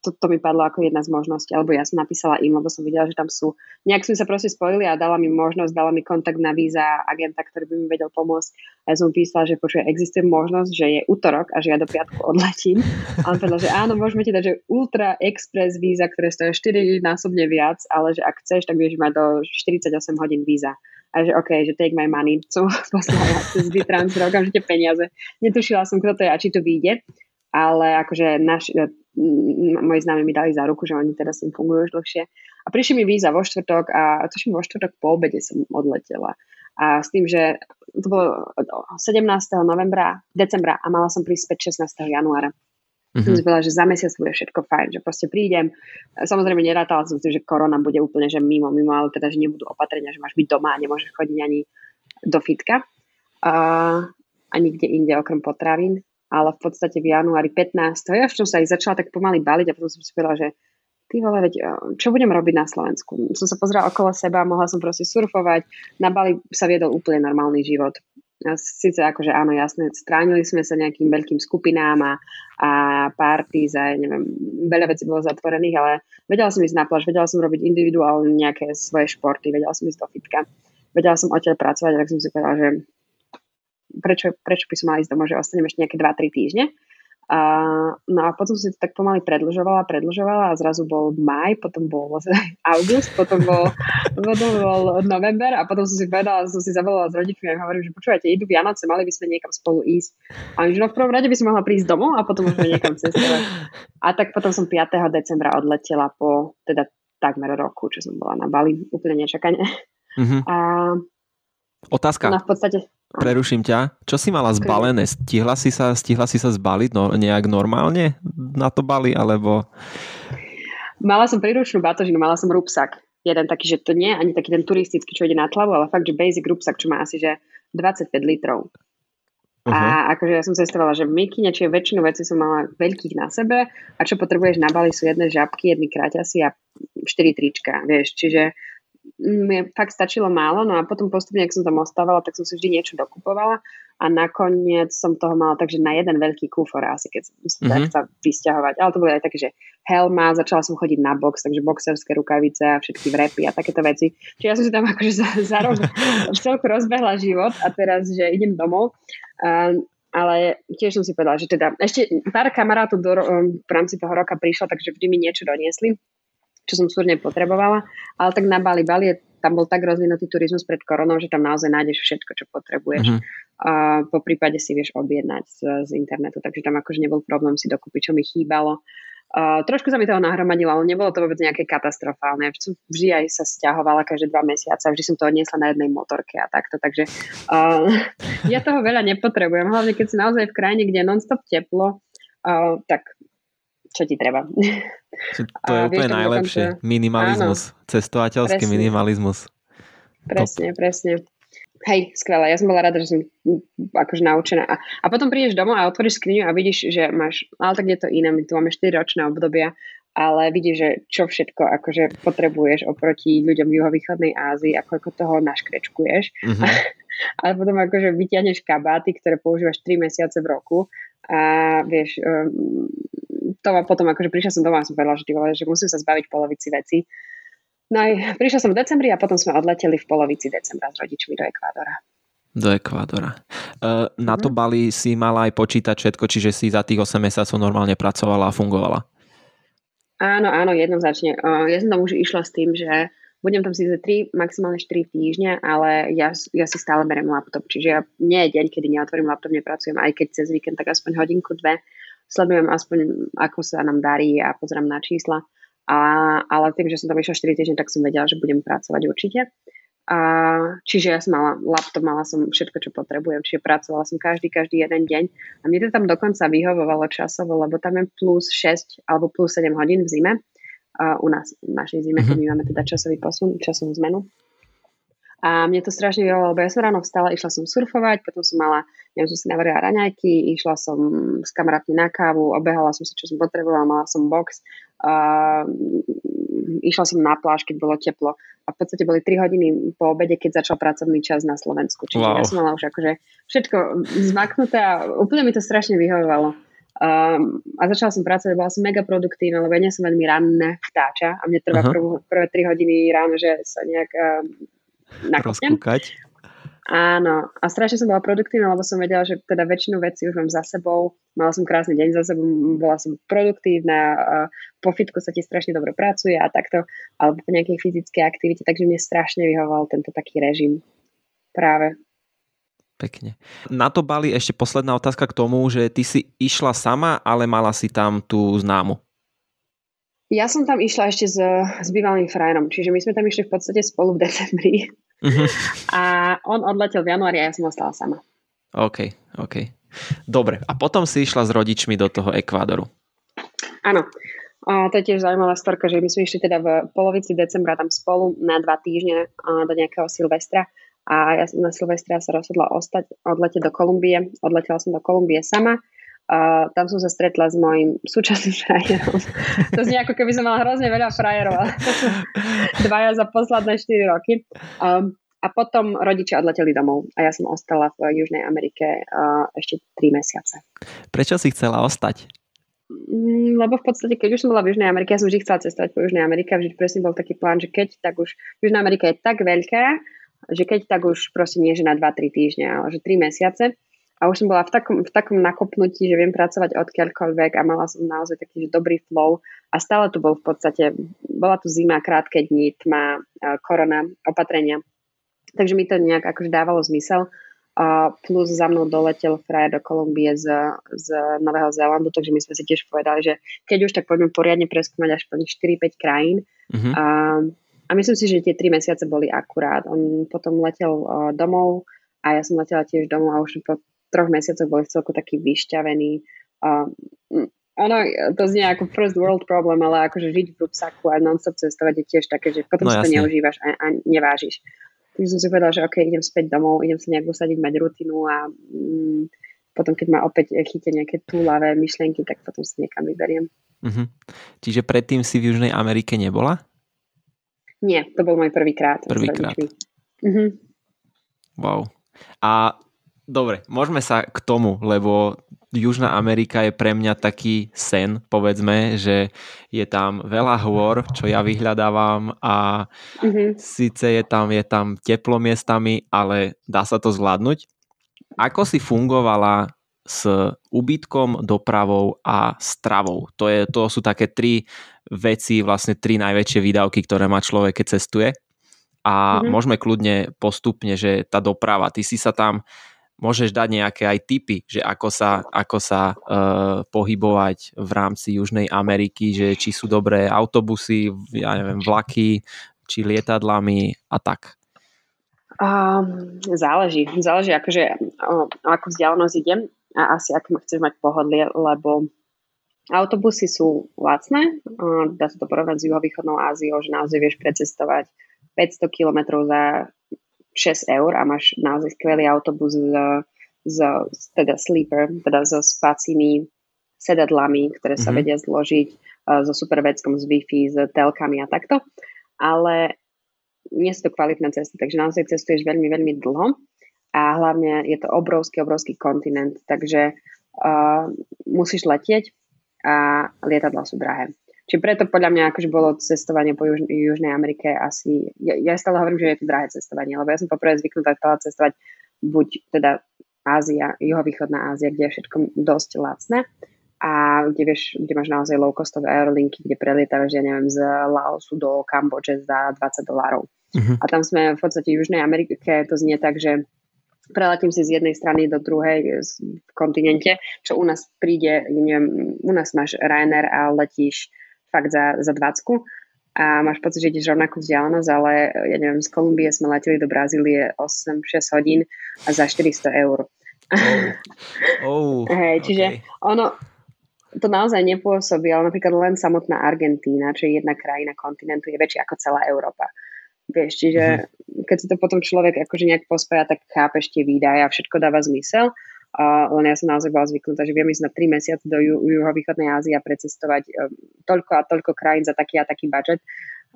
to, to mi padlo ako jedna z možností, alebo ja som napísala im, lebo som videla, že tam sú, nejak sme sa proste spojili a dala mi možnosť, dala mi kontakt na víza agenta, ktorý by mi vedel pomôcť. A ja som písala, že počuje, existuje možnosť, že je útorok a že ja do piatku odletím. A on povedal, že áno, môžeme ti dať, že ultra express víza, ktoré stojí 4 násobne viac, ale že ak chceš, tak vieš mať do 48 hodín víza a že OK, že take my money, som poslala cez Bitransfer, okamžite peniaze. Netušila som, kto to je a či to vyjde, ale akože naš, moji známi mi dali za ruku, že oni s tým fungujú už dlhšie. A prišli mi víza vo štvrtok a tuším vo štvrtok po obede som odletela. A s tým, že to bolo 17. novembra, decembra a mala som prísť 16. januára. Mm-hmm. Som si povedala, že za mesiac bude všetko fajn, že proste prídem. Samozrejme nerátala som si, že korona bude úplne že mimo, mimo, ale teda, že nebudú opatrenia, že máš byť doma a nemôžeš chodiť ani do fitka. A, a nikde inde okrem potravín ale v podstate v januári 15. Ja som sa ich začala tak pomaly baliť a potom som si povedala, že ty vole, veď, eh, čo budem robiť na Slovensku? Som sa pozrela okolo seba, mohla som proste surfovať, na Bali sa viedol úplne normálny život. Sice akože áno, jasné, stránili sme sa nejakým veľkým skupinám a, a party za, neviem, veľa vecí bolo zatvorených, ale vedela som ísť na pláž, vedela som robiť individuálne nejaké svoje športy, vedela som ísť do fitka, vedela som odtiaľ pracovať, tak som si povedala, že prečo, prečo by som mala ísť domov, že ostanem ešte nejaké 2-3 týždne. A, no a potom si to tak pomaly predlžovala, predlžovala a zrazu bol maj, potom bol august, potom bol, potom bol november a potom som si povedala, som si zavolala s rodičmi a hovorím, že počúvajte, idú Vianoce, mali by sme niekam spolu ísť. A oni, že no v prvom rade by som mohla prísť domov a potom môžeme niekam cestovať. A tak potom som 5. decembra odletela po teda takmer roku, čo som bola na Bali, úplne nečakane. Mm-hmm. A Otázka. No v podstate, Preruším ťa. Čo si mala zbalené? Stihla si sa, stihla si sa zbaliť no, nejak normálne na to bali, alebo... Mala som príručnú batožinu, mala som rúbsak. Jeden taký, že to nie ani taký ten turistický, čo ide na tlavu, ale fakt, že basic rúbsak, čo má asi, že 25 litrov. Uh-huh. A akože ja som cestovala, že v mikine, čiže väčšinu vecí som mala veľkých na sebe a čo potrebuješ na bali sú jedné žabky, jedny kráťasy a štyri trička, vieš, čiže mi fakt stačilo málo, no a potom postupne, ak som tam ostávala, tak som si vždy niečo dokupovala a nakoniec som toho mala takže na jeden veľký kúfor asi, keď som sa mm-hmm. chcela vysťahovať. Ale to bolo aj také, že helma, začala som chodiť na box, takže boxerské rukavice a všetky vrepy a takéto veci. Čiže ja som si tam akože za, za rok v celku rozbehla život a teraz, že idem domov. Uh, ale tiež som si povedala, že teda ešte pár kamarátov do, v rámci toho roka prišlo, takže vždy mi niečo doniesli, čo som súrne potrebovala, ale tak na Bali, Bali je, tam bol tak rozvinutý turizmus pred koronou, že tam naozaj nájdeš všetko, čo potrebuješ. Mm-hmm. A po prípade si vieš objednať z, z internetu, takže tam akože nebol problém si dokúpiť, čo mi chýbalo. Uh, trošku sa mi toho nahromadilo, ale nebolo to vôbec nejaké katastrofálne. Vždy aj sa stiahovala každé dva mesiace, vždy som to odniesla na jednej motorke a takto, takže uh, ja toho veľa nepotrebujem, hlavne keď si naozaj v krajine, kde je non-stop teplo, uh, tak čo ti treba. To je a úplne najlepšie. Dokonca... Minimalizmus. Áno, Cestovateľský presne. minimalizmus. Presne, Top. presne hej, skvelé, ja som bola rada, že som akože naučená. A, a potom prídeš domov a otvoríš skriňu a vidíš, že máš, ale tak je to iné, my tu máme 4 ročné obdobia, ale vidíš, že čo všetko akože potrebuješ oproti ľuďom v juhovýchodnej Ázii, ako, ako toho naškrečkuješ. Mm-hmm. ale potom akože vyťahneš kabáty, ktoré používaš 3 mesiace v roku a vieš, um, to potom akože prišla som domov a som povedala, že, ty vole, že musím sa zbaviť polovici veci No aj prišla som v decembri a potom sme odleteli v polovici decembra s rodičmi do Ekvádora. Do Ekvádora. Uh, na to mhm. Bali si mala aj počítať všetko, čiže si za tých 8 mesiacov normálne pracovala a fungovala. Áno, áno, jednoznačne. Uh, ja som tam už išla s tým, že budem tam síce 3, maximálne 4 týždne, ale ja, ja si stále berem laptop, čiže ja nie je deň, kedy neotvorím laptop, nepracujem, aj keď cez víkend, tak aspoň hodinku, dve. Sledujem aspoň, ako sa nám darí a pozerám na čísla. A, ale tým, že som tam išla 4 týždne, tak som vedela, že budem pracovať určite. A, čiže ja som mala laptop, mala som všetko, čo potrebujem, čiže pracovala som každý, každý jeden deň. A mne to tam dokonca vyhovovalo časovo, lebo tam je plus 6 alebo plus 7 hodín v zime. U nás, v našej zime, keď my máme teda časový posun, časovú zmenu. A mne to strašne vyhovovalo, lebo ja som ráno vstala, išla som surfovať, potom som mala, neviem, som si navarila raňajky, išla som s kamarátmi na kávu, obehala som si, čo som potrebovala, mala som box, uh, išla som na pláž, keď bolo teplo a v podstate boli 3 hodiny po obede, keď začal pracovný čas na Slovensku. Čiže wow. ja som mala už akože všetko zmaknuté a úplne mi to strašne vyhovovalo. Um, a začala som pracovať, bola som mega produktívna, lebo ja nie som veľmi ranné vtáča a mne trvá uh-huh. prvé 3 hodiny ráno, že sa nejak um, nakopnem. Áno, a strašne som bola produktívna, lebo som vedela, že teda väčšinu vecí už mám za sebou. Mala som krásny deň za sebou, bola som produktívna, po fitku sa ti strašne dobre pracuje a takto, alebo po nejakej fyzickej aktivite, takže mne strašne vyhoval tento taký režim. Práve. Pekne. Na to Bali ešte posledná otázka k tomu, že ty si išla sama, ale mala si tam tú známu. Ja som tam išla ešte s, s bývalým frajerom, čiže my sme tam išli v podstate spolu v decembri. Uh-huh. A on odletel v januári a ja som ostala sama. OK, OK. Dobre, a potom si išla s rodičmi do toho Ekvádoru. Áno, a to je tiež zaujímavá storka, že my sme išli teda v polovici decembra tam spolu na dva týždne do nejakého Silvestra a ja som na Silvestra sa rozhodla ostať, odletieť do Kolumbie. Odletela som do Kolumbie sama. A tam som sa stretla s mojim súčasným frajerom. To znie ako keby som mala hrozne veľa frajerov, ale to sú dvaja za posledné 4 roky. Um, a potom rodičia odleteli domov a ja som ostala v Južnej Amerike uh, ešte 3 mesiace. Prečo si chcela ostať? Mm, lebo v podstate, keď už som bola v Južnej Amerike, ja som vždy chcela cestovať po Južnej Amerike vždy presne bol taký plán, že keď, tak už Južná Amerika je tak veľká, že keď, tak už proste nie, že na 2-3 týždne, ale že 3 mesiace a už som bola v takom, v takom nakopnutí, že viem pracovať odkiaľkoľvek a mala som naozaj taký že dobrý flow a stále tu bol v podstate, bola tu zima, krátke dni, tma, korona, opatrenia. Takže mi to nejak akože dávalo zmysel. A plus za mnou doletel frajer do Kolumbie z, z Nového Zélandu, takže my sme si tiež povedali, že keď už tak poďme poriadne preskúmať až po 4-5 krajín. Uh-huh. A, a myslím si, že tie 3 mesiace boli akurát. On potom letel uh, domov a ja som letela tiež domov a už po troch mesiacoch boli celku taký vyšťavený. Uh, ono, to znie ako first world problem, ale akože žiť v rúbsaku a non-stop cestovať je tiež také, že potom no, si to neužívaš a, a nevážiš. Takže som si povedala, že ok, idem späť domov, idem sa nejak usadiť, mať rutinu a mm, potom, keď ma opäť chytia nejaké túlavé myšlienky, tak potom si niekam vyberiem. Uh-huh. Čiže predtým si v Južnej Amerike nebola? Nie, to bol môj prvýkrát. Prvýkrát. Uh-huh. Wow. A Dobre, môžeme sa k tomu, lebo Južná Amerika je pre mňa taký sen, povedzme, že je tam veľa hôr, čo ja vyhľadávam a mm-hmm. síce je tam, je tam teplo miestami, ale dá sa to zvládnuť. Ako si fungovala s ubytkom, dopravou a stravou. To, je, to sú také tri veci, vlastne tri najväčšie výdavky, ktoré má človek, keď cestuje. A mm-hmm. môžeme kľudne postupne, že tá doprava, ty si sa tam môžeš dať nejaké aj tipy, že ako sa, ako sa uh, pohybovať v rámci Južnej Ameriky, že či sú dobré autobusy, ja neviem, vlaky, či lietadlami a tak. Um, záleží. Záleží, akože, o, ako vzdialenosť idem a asi ak chceš mať pohodlie, lebo autobusy sú lacné. Dá sa to porovnať s juhovýchodnou Áziou, že naozaj vieš precestovať 500 km za 6 eur a máš naozaj skvelý autobus z, z teda sleeper, teda so spacími sedadlami, ktoré sa mm-hmm. vedia zložiť so superveckom, s Wi-Fi, s telkami a takto. Ale nie sú to kvalitné cesty, takže naozaj cestuješ veľmi, veľmi dlho a hlavne je to obrovský, obrovský kontinent, takže uh, musíš letieť a lietadla sú drahé. Čiže preto podľa mňa akože bolo cestovanie po Juž- Južnej Amerike asi, ja, ja stále hovorím, že je to drahé cestovanie, lebo ja som poprvé zvyknutá chcela cestovať buď teda Ázia, juhovýchodná Ázia, kde je všetko dosť lacné a kde, vieš, kde máš naozaj low-costové aerolinky, kde prelietáš, ja neviem, z Laosu do Kambodže za 20 dolárov. Uh-huh. A tam sme v podstate v Južnej Amerike, to znie tak, že preletím si z jednej strany do druhej v kontinente, čo u nás príde, neviem, u nás máš Ryanair a letíš fakt za, za 20 a máš pocit, že ideš rovnakú vzdialenosť, ale ja neviem, z Kolumbie sme leteli do Brazílie 8-6 hodín a za 400 eur. Oh. Oh, Hej, čiže okay. ono, to naozaj nepôsobí, ale napríklad len samotná Argentína, čo je jedna krajina kontinentu, je väčšia ako celá Európa. Vieš, čiže uh-huh. keď si to potom človek akože nejak pospája, tak chápeš tie výdaje a všetko dáva zmysel. Uh, len ja som naozaj bola zvyknutá, že viem ísť na 3 mesiace do ju, juhovýchodnej Ázie a precestovať um, toľko a toľko krajín za taký a taký budget.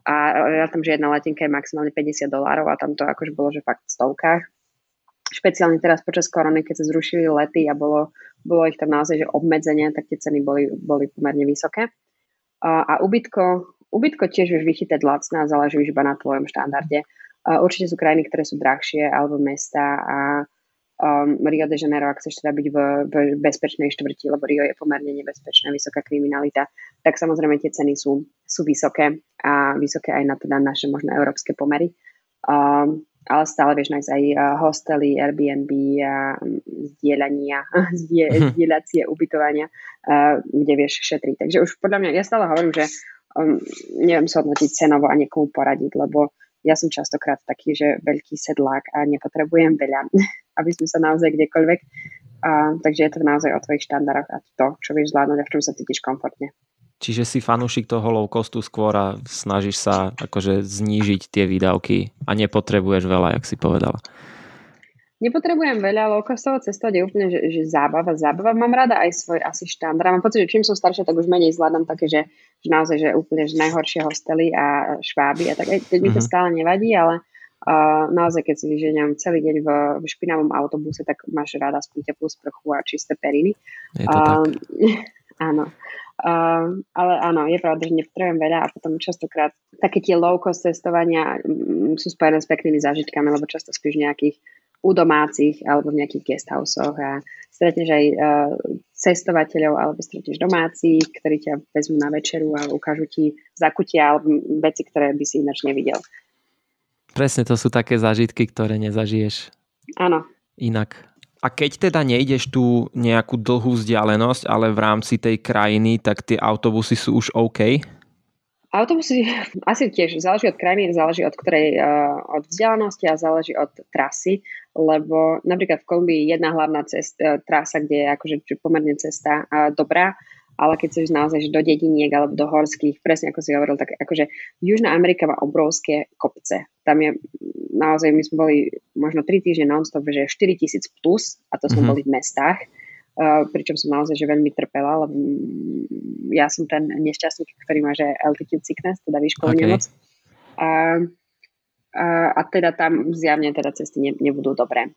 A ja tam, že jedna letenka je maximálne 50 dolárov a tam to akože bolo, že fakt v stovkách špeciálne teraz počas korony, keď sa zrušili lety a bolo, bolo ich tam naozaj že obmedzenie, tak tie ceny boli, boli pomerne vysoké. A, a ubytko, ubytko tiež vieš vychytať lacné a záleží už iba na tvojom štandarde. A určite sú krajiny, ktoré sú drahšie, alebo mesta a um, Rio de Janeiro, ak chceš teda byť v, v bezpečnej štvrti, lebo Rio je pomerne nebezpečná, vysoká kriminalita, tak samozrejme tie ceny sú, sú vysoké a vysoké aj na teda naše možno európske pomery. Um, ale stále vieš nájsť aj eh, hostely, Airbnb a mm, zdieľania, zdie, mhm. zdieľacie ubytovania, uh, kde vieš šetriť. Takže už podľa mňa, ja stále hovorím, že um, neviem sa odnotiť cenovo a niekomu poradiť, lebo ja som častokrát taký, že veľký sedlák a nepotrebujem veľa, aby sme sa naozaj kdekoľvek. Uh, takže je to naozaj o tvojich štandardoch a to, čo vieš zvládnuť a v čom sa cítiš komfortne. Čiže si fanúšik toho low costu skôr a snažíš sa akože znížiť tie výdavky a nepotrebuješ veľa, jak si povedala. Nepotrebujem veľa, low costovo cestovať je úplne, že, že zábava, zábava. Mám rada aj svoj asi štandard. Mám pocit, že čím som staršia, tak už menej zvládam také, že, že naozaj, že úplne že najhoršie hostely a šváby a tak. Teď mi to mm-hmm. stále nevadí, ale uh, naozaj, keď si vyženiem celý deň v, v špinavom autobuse, tak máš rada aspoň teplú sprchu a čisté periny. Je to uh, tak. Áno. Uh, ale áno, je pravda, že nepotrebujem veľa a potom častokrát také tie low cost cestovania um, sú spojené s peknými zážitkami, lebo často spíš nejakých u domácich alebo v nejakých guesthouseoch a stretneš aj uh, cestovateľov alebo stretneš domácich, ktorí ťa vezmú na večeru a ukážu ti zakutia alebo veci, ktoré by si ináč nevidel. Presne, to sú také zážitky, ktoré nezažiješ. Áno. Inak. A keď teda nejdeš tú nejakú dlhú vzdialenosť, ale v rámci tej krajiny, tak tie autobusy sú už OK? Autobusy asi tiež záleží od krajiny, záleží od ktorej, uh, od vzdialenosti a záleží od trasy, lebo napríklad v Kolumbii je jedna hlavná cest, uh, trasa, kde je akože pomerne cesta uh, dobrá, ale keď sa naozaj že do dediniek alebo do horských, presne ako si hovoril, tak akože Južná Amerika má obrovské kopce. Tam je naozaj, my sme boli možno 3 týždne non-stop, že 4 tisíc plus a to sme mm-hmm. boli v mestách. Uh, pričom som naozaj že veľmi trpela, lebo ja som ten nešťastník, ktorý má že altitude sickness, teda výškovú okay. nemoc. A, a, a teda tam zjavne teda cesty ne, nebudú dobré.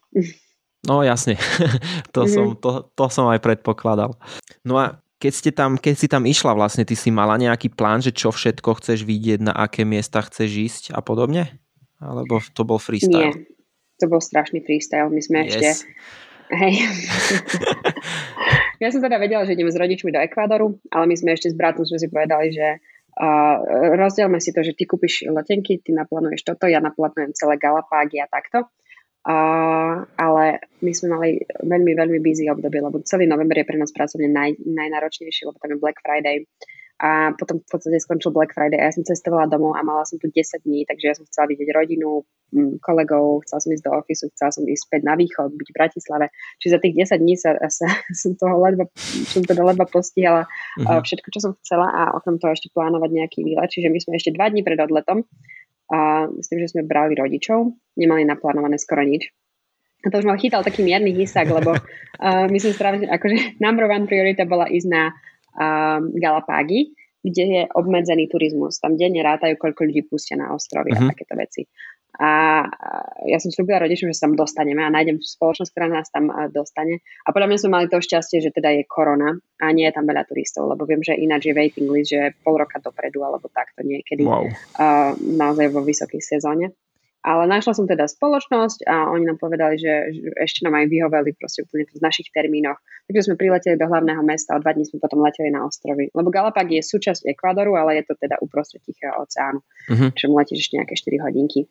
No jasne, to, mm-hmm. som, to, to som aj predpokladal. No a keď, ste tam, keď si tam išla vlastne, ty si mala nejaký plán, že čo všetko chceš vidieť, na aké miesta chceš ísť a podobne? Alebo to bol freestyle? Nie, to bol strašný freestyle. My sme yes. ešte Hej. ja som teda vedela, že ideme s rodičmi do Ekvádoru, ale my sme ešte s bratom sme si povedali, že uh, rozdielme si to, že ty kúpiš letenky, ty naplánuješ toto, ja naplánujem celé Galapágy a takto. Uh, ale my sme mali veľmi, veľmi busy obdobie, lebo celý november je pre nás pracovne naj, najnáročnejší, lebo tam je Black Friday a potom v podstate skončil Black Friday a ja som cestovala domov a mala som tu 10 dní, takže ja som chcela vidieť rodinu, kolegov, chcela som ísť do ofisu, chcela som ísť späť na východ, byť v Bratislave. Čiže za tých 10 dní sa, sa som toho ledva, som teda ledva postihala uh-huh. všetko, čo som chcela a o tom to ešte plánovať nejaký výlet. Čiže my sme ešte dva dní pred odletom a myslím, že sme brali rodičov, nemali naplánované skoro nič. A to už ma chytal taký mierny hysák, lebo uh, my sme strávili, akože number one priorita bola ísť na um, Galapágy, kde je obmedzený turizmus. Tam denne rátajú, koľko ľudí pustia na ostrovy uh-huh. a mhm. takéto veci. A ja som slúbila rodičom, že sa tam dostaneme a nájdem spoločnosť, ktorá nás tam dostane. A podľa mňa sme mali to šťastie, že teda je korona a nie je tam veľa turistov, lebo viem, že ináč je waiting list, že pol roka dopredu alebo takto niekedy wow. uh, naozaj vo vysokej sezóne. Ale našla som teda spoločnosť a oni nám povedali, že, že ešte nám aj vyhoveli proste úplne v našich termínoch. Takže sme prileteli do hlavného mesta a dva dní sme potom leteli na ostrovy. Lebo Galapag je súčasť Ekvadoru, ale je to teda uprostred Tichého oceánu, uh-huh. čo letíš ešte nejaké 4 hodinky.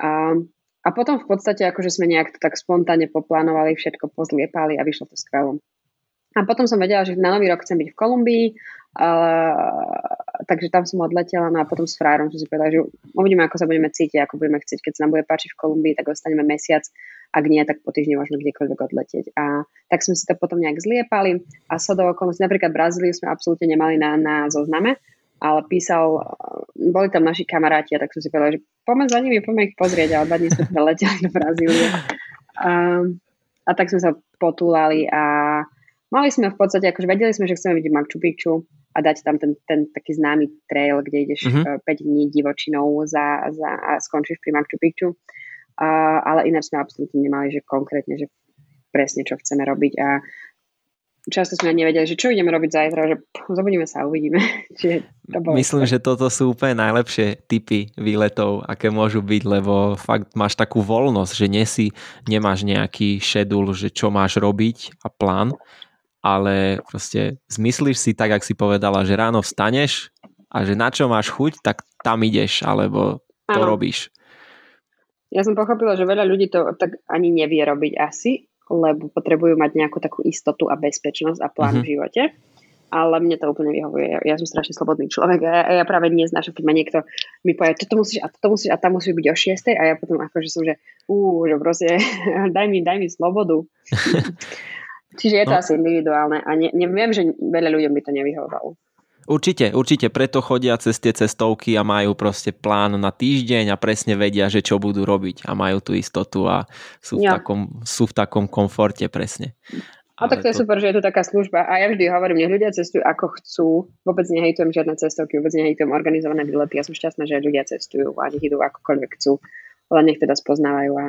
A, a potom v podstate akože sme nejak to tak spontánne poplánovali, všetko pozliepali a vyšlo to skvelom. A potom som vedela, že na nový rok chcem byť v Kolumbii takže tam som odletela no a potom s frárom som si povedala, že uvidíme, ako sa budeme cítiť, ako budeme chcieť. Keď sa nám bude páčiť v Kolumbii, tak ostaneme mesiac. Ak nie, tak po týždni môžeme kdekoľvek odletieť. A tak sme si to potom nejak zliepali a sa do okolností, napríklad Brazíliu sme absolútne nemali na, na zozname, ale písal, boli tam naši kamaráti a tak som si povedala, že poďme za nimi, poďme ich pozrieť a dva dní sme teda leteli do Brazílie. A, a tak sme sa potúlali a mali sme v podstate, akože vedeli sme, že chceme vidieť Machu Picchu, a dať tam ten, ten taký známy trail, kde ideš mm-hmm. 5 dní divočinou za, za, a skončíš pri Machu Picchu. Uh, ale ináč sme absolútne nemali, že konkrétne, že presne čo chceme robiť a často sme nevedeli, že čo ideme robiť zajtra, že zobudíme sa a uvidíme. Čiže to bolo Myslím, že toto sú úplne najlepšie typy výletov, aké môžu byť, lebo fakt máš takú voľnosť, že nesi, nemáš nejaký šedul, že čo máš robiť a plán, ale proste zmyslíš si tak, ak si povedala, že ráno vstaneš a že na čo máš chuť, tak tam ideš, alebo to ano. robíš. Ja som pochopila, že veľa ľudí to tak ani nevie robiť asi, lebo potrebujú mať nejakú takú istotu a bezpečnosť a plán mm-hmm. v živote. Ale mne to úplne vyhovuje. Ja, ja som strašne slobodný človek a ja, ja práve neznášam, keď ma niekto mi povie, toto musíš a toto musíš a tam musíš byť o 6 a ja potom akože som, že ú, že proste daj mi, daj mi slobodu. Čiže je to no. asi individuálne a ne, neviem, že veľa ľuďom by to nevyhovovalo. Určite, určite preto chodia cez tie cestovky a majú proste plán na týždeň a presne vedia, že čo budú robiť a majú tú istotu a sú v, takom, sú v takom komforte presne. A tak to je to... super, že je to taká služba. A ja vždy hovorím, nech ľudia cestujú ako chcú. Vôbec nehejtujem žiadne cestovky, vôbec nehejtujem organizované výlety. Ja som šťastná, že ľudia cestujú a nech idú akokoľvek chcú. Ale nech teda spoznávajú a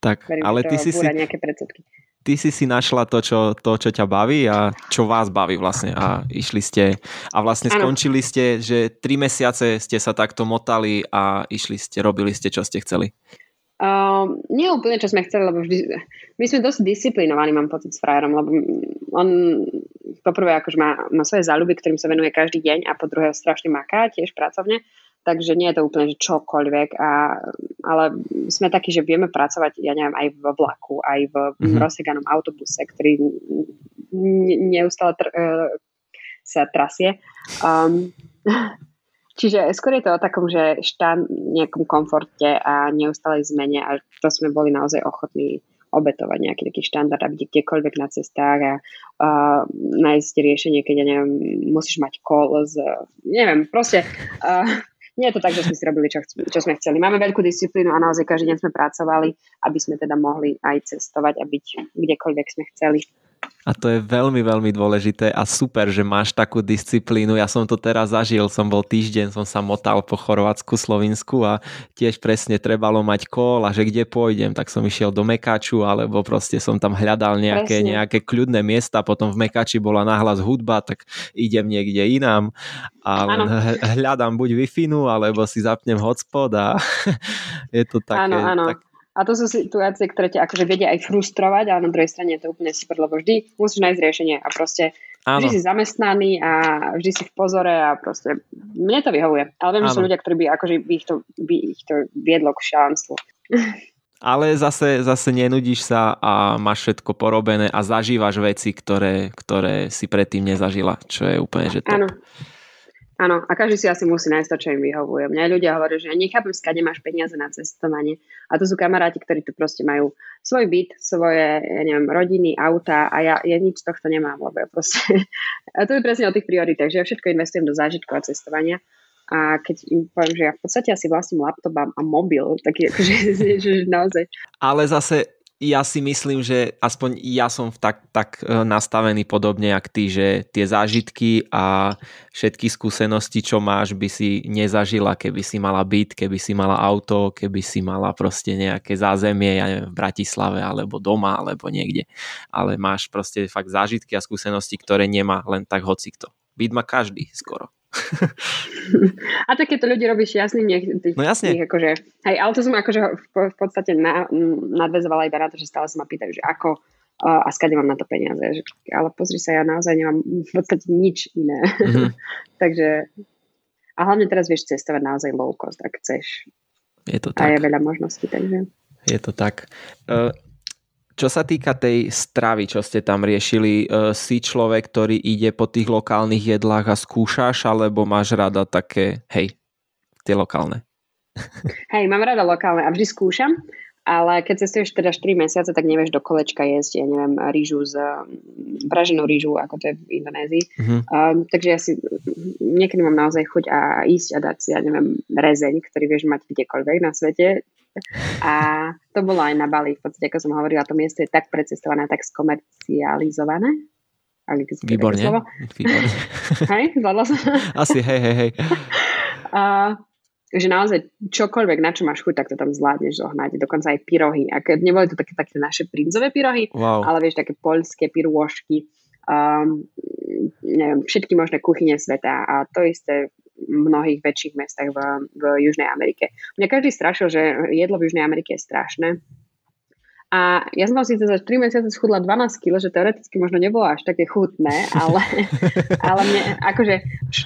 tak, verím, ale ty si si... nejaké predsudky ty si si našla to čo, to, čo ťa baví a čo vás baví vlastne a išli ste a vlastne ano. skončili ste, že tri mesiace ste sa takto motali a išli ste, robili ste, čo ste chceli. Uh, nie úplne, čo sme chceli, lebo vždy, my sme dosť disciplinovaní, mám pocit s frajerom, lebo on poprvé akože má, má svoje záľuby, ktorým sa venuje každý deň a po druhé strašne maká tiež pracovne takže nie je to úplne že čokoľvek, a, ale sme takí, že vieme pracovať, ja neviem, aj v vlaku, aj v mm-hmm. rozseganom autobuse, ktorý neustále tr- e, sa trasie. Um, čiže skôr je to o takom, že štán nejakom komforte a neustálej zmene a to sme boli naozaj ochotní obetovať nejaký taký štandard a byť kdekoľvek na cestách a uh, nájsť riešenie, keď ja neviem, musíš mať kol z, neviem, proste uh, nie je to tak, že sme si robili, čo, čo sme chceli. Máme veľkú disciplínu a naozaj každý deň sme pracovali, aby sme teda mohli aj cestovať a byť kdekoľvek sme chceli. A to je veľmi, veľmi dôležité a super, že máš takú disciplínu. Ja som to teraz zažil, som bol týždeň, som sa motal po Chorvátsku, Slovinsku a tiež presne trebalo mať kol a že kde pôjdem, tak som išiel do Mekaču alebo proste som tam hľadal nejaké, nejaké kľudné miesta, potom v Mekači bola nahlas hudba, tak idem niekde inám a len hľadám buď wi alebo si zapnem hotspot a je to také, ano, ano. Tak, A to sú situácie, ktoré ťa akože vedia aj frustrovať, ale na druhej strane je to úplne super, lebo vždy musíš nájsť riešenie a proste Áno. vždy si zamestnaný a vždy si v pozore a proste mne to vyhovuje. Ale viem, že sú ľudia, ktorí by, akože by ich to, by ich to viedlo k šialenstvu. Ale zase, zase nenudíš sa a máš všetko porobené a zažívaš veci, ktoré, ktoré si predtým nezažila, čo je úplne že top. Áno. Áno, a každý si asi musí nájsť to, čo im vyhovuje. Mňa ľudia hovoria, že ja nechápem, skade máš peniaze na cestovanie. A to sú kamaráti, ktorí tu proste majú svoj byt, svoje, ja neviem, rodiny, auta a ja, ja nič z tohto nemám, lebo ja proste... a to je presne o tých prioritách, že ja všetko investujem do zážitkov a cestovania. A keď im poviem, že ja v podstate asi vlastním laptop a mobil, tak je akože, že naozaj... Ale zase ja si myslím, že aspoň ja som tak, tak e, nastavený podobne jak ty, že tie zážitky a všetky skúsenosti, čo máš, by si nezažila, keby si mala byt, keby si mala auto, keby si mala proste nejaké zázemie, ja neviem, v Bratislave, alebo doma, alebo niekde. Ale máš proste fakt zážitky a skúsenosti, ktoré nemá len tak hocikto. Byt má každý skoro. A takéto ľudí robíš jasný, nech tých, no jasne. Tých, akože, hej, ale to som akože v, v podstate na, nadvezovala iba na to, že stále sa ma pýtajú, že ako uh, a skade mám na to peniaze. Že, ale pozri sa, ja naozaj nemám v podstate nič iné. Mm-hmm. Takže a hlavne teraz vieš cestovať naozaj low cost, ak chceš. Je to tak. A je veľa možností, takže. Je to tak. Uh, čo sa týka tej stravy, čo ste tam riešili, e, si človek, ktorý ide po tých lokálnych jedlách a skúšaš, alebo máš rada také, hej, tie lokálne? Hej, mám rada lokálne a vždy skúšam, ale keď cestuješ teda 4 mesiace, tak nevieš do kolečka jesť, ja neviem, rýžu z praženú rýžu, ako to je v Indonézii. Uh-huh. Um, takže ja si niekedy mám naozaj chuť a ísť a dať si, ja neviem, rezeň, ktorý vieš mať kdekoľvek na svete, a to bolo aj na Bali. V podstate, ako som hovorila, to miesto je tak precestované, tak skomercializované. Výborne. Výborne. hej, zvládla som. Asi, hej, hej, hej. A, že naozaj čokoľvek, na čo máš chuť, tak to tam zvládneš zohnať. Dokonca aj pyrohy. A keď neboli to také, také naše prinzové pyrohy, wow. ale vieš, také poľské pyrôžky, um, neviem, všetky možné kuchyne sveta a to isté mnohých väčších mestách v, v Južnej Amerike. Mňa každý strašil, že jedlo v Južnej Amerike je strašné. A ja som síce za 3 mesiace schudla 12 kg, že teoreticky možno nebolo až také chutné, ale, ale mne, akože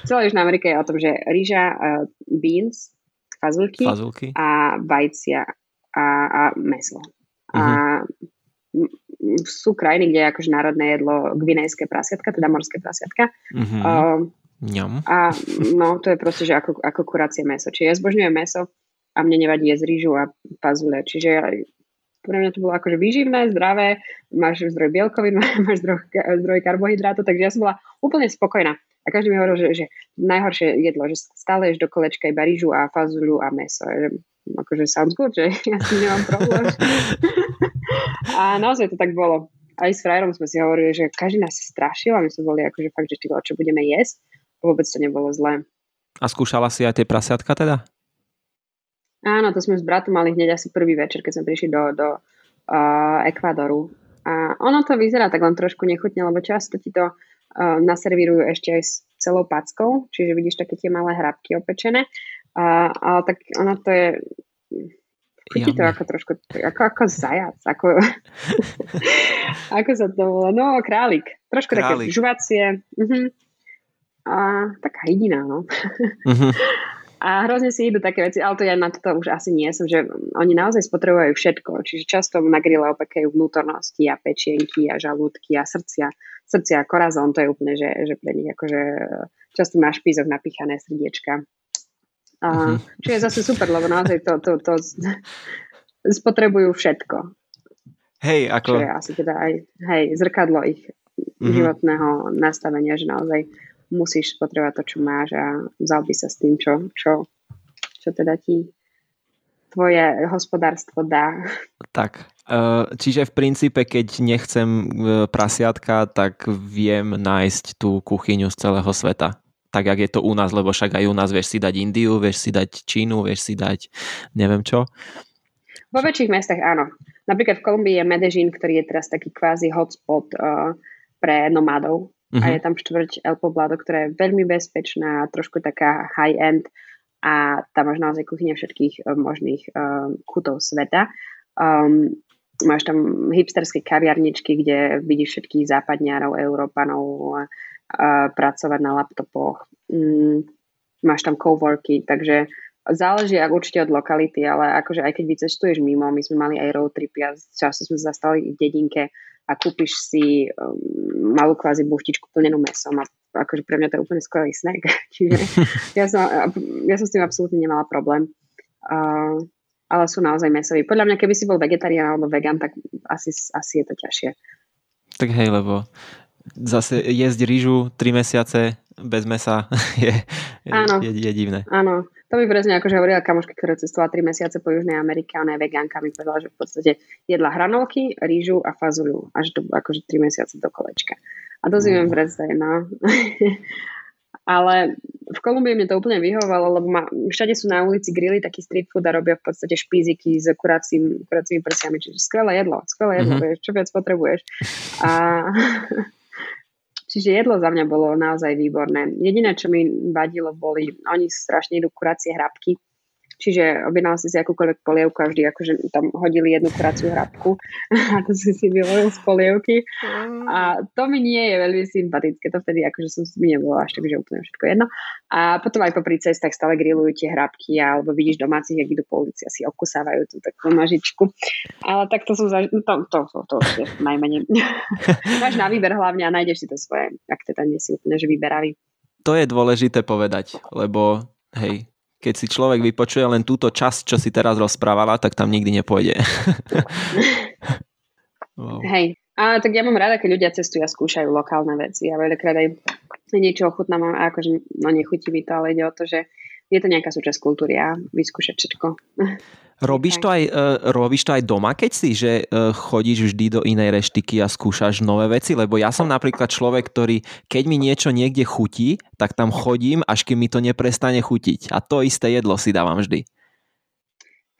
celá Južná Amerika je o tom, že rýža, uh, beans, fazulky, fazulky a vajcia a, a meso. Uh-huh. A mhm. Sú krajiny, kde je akože národné jedlo gvinejské prasiatka, teda morské prasiatka. Uh-huh. Uh, Ňam. A no, to je proste, že ako, ako kuracie meso. Čiže ja zbožňujem meso a mne nevadí jesť rýžu a pazule. Čiže ja, pre mňa to bolo akože výživné, zdravé, máš zdroj bielkovín, máš zdroj, zdroj karbohydrátu, takže ja som bola úplne spokojná. A každý mi hovoril, že, že najhoršie jedlo, že stále ješ do kolečka iba rýžu a fazulu a meso. Že, akože sounds good, že ja s tým nemám problém. a naozaj to tak bolo. Aj s frajerom sme si hovorili, že každý nás strašil a my sme boli akože fakt, že čo budeme jesť vôbec to nebolo zlé. A skúšala si aj tie prasiatka teda? Áno, to sme s bratom mali hneď asi prvý večer, keď sme prišli do, do uh, Ekvádoru. A ono to vyzerá tak len trošku nechutne, lebo často ti to naservírujú ešte aj s celou packou, čiže vidíš také tie malé hrabky opečené. Uh, ale tak ono to je Chutí to ako trošku, ako, ako zajac, ako, ako sa to volá, no králik, trošku králik. také žuvacie. Uh-huh a taká hydina, no. Uh-huh. A hrozne si idú také veci, ale to ja na toto už asi nie som, že oni naozaj spotrebujú všetko, čiže často na grille opekajú vnútornosti a pečienky a žalúdky a srdcia. Srdcia a korazón, to je úplne, že, že pre nich akože často na špízoch napíchané srdiečka. A, uh-huh. Čo je zase super, lebo naozaj to, to, to spotrebujú všetko. Hej, ako... Čo je asi teda aj hej, zrkadlo ich uh-huh. životného nastavenia, že naozaj musíš spotrebovať to, čo máš a vzal by sa s tým, čo, čo, čo teda ti tvoje hospodárstvo dá. Tak, e, čiže v princípe, keď nechcem e, prasiatka, tak viem nájsť tú kuchyňu z celého sveta. Tak, jak je to u nás, lebo však aj u nás vieš si dať Indiu, vieš si dať Čínu, vieš si dať neviem čo. Vo väčších mestách áno. Napríklad v Kolumbii je Medellín, ktorý je teraz taký kvázi hotspot uh, pre nomádov, Uh-huh. A mhm. je tam štvrť El Poblado, ktorá je veľmi bezpečná, trošku taká high-end a tam máš naozaj kuchyne všetkých uh, možných uh, kutov sveta. Um, máš tam hipsterské kaviarničky, kde vidíš všetkých západňárov, Európanov uh, pracovať na laptopoch. Um, máš tam coworky, takže záleží ak určite od lokality, ale akože aj keď vycestuješ mimo, my sme mali aj road tripy a často sme zastali v dedinke a kúpiš si um, malú kvázi buchtičku plnenú mesom a akože pre mňa to je úplne skvelý snack. Čiže ja som, ja som s tým absolútne nemala problém. Uh, ale sú naozaj mesoví. Podľa mňa, keby si bol vegetarián alebo vegan, tak asi, asi je to ťažšie. Tak hej, lebo zase jesť rýžu 3 mesiace bez mesa je, áno, je, je divné. Áno, to mi presne akože hovorila kamoška, ktorá cestovala 3 mesiace po Južnej Amerike, ona je vegánka, mi povedala, že v podstate jedla hranolky, rýžu a fazuľu až do akože 3 mesiace do kolečka. A to si viem mm. predstaviť, no. Ale v Kolumbii mi to úplne vyhovalo, lebo ma, všade sú na ulici grily, taký street food a robia v podstate špíziky s kuracím, kuracími prsiami. Čiže skvelé jedlo, skvelé jedlo, mm-hmm. vieš, čo viac potrebuješ. A, čiže jedlo za mňa bolo naozaj výborné. Jediné, čo mi vadilo, boli, oni strašne idú kuracie hrabky, Čiže objednal si si akúkoľvek polievku a vždy akože tam hodili jednu kuraciu hrabku a to si si vyvolil z polievky. A to mi nie je veľmi sympatické. To vtedy akože som mi nebolo až tak, že úplne všetko jedno. A potom aj popri cestách stále grillujú tie hrabky alebo vidíš domácich, jak idú po ulici a si okusávajú tú takú nožičku. Ale tak to som zaž... To, to, to, to, to najmenej. Máš na výber hlavne a nájdeš si to svoje, ak teda nie si úplne že vyberavý. To je dôležité povedať, lebo hej, keď si človek vypočuje len túto časť, čo si teraz rozprávala, tak tam nikdy nepôjde. wow. Hej, a tak ja mám rada, keď ľudia cestujú a skúšajú lokálne veci a veľakrát aj niečo ochutnám a akože no nechutí mi to, ale ide o to, že je to nejaká súčasť kultúry a vyskúšať všetko. Robíš to, aj, uh, robíš to aj doma, keď si, že uh, chodíš vždy do inej reštiky a skúšaš nové veci? Lebo ja som napríklad človek, ktorý, keď mi niečo niekde chutí, tak tam chodím, až kým mi to neprestane chutiť. A to isté jedlo si dávam vždy.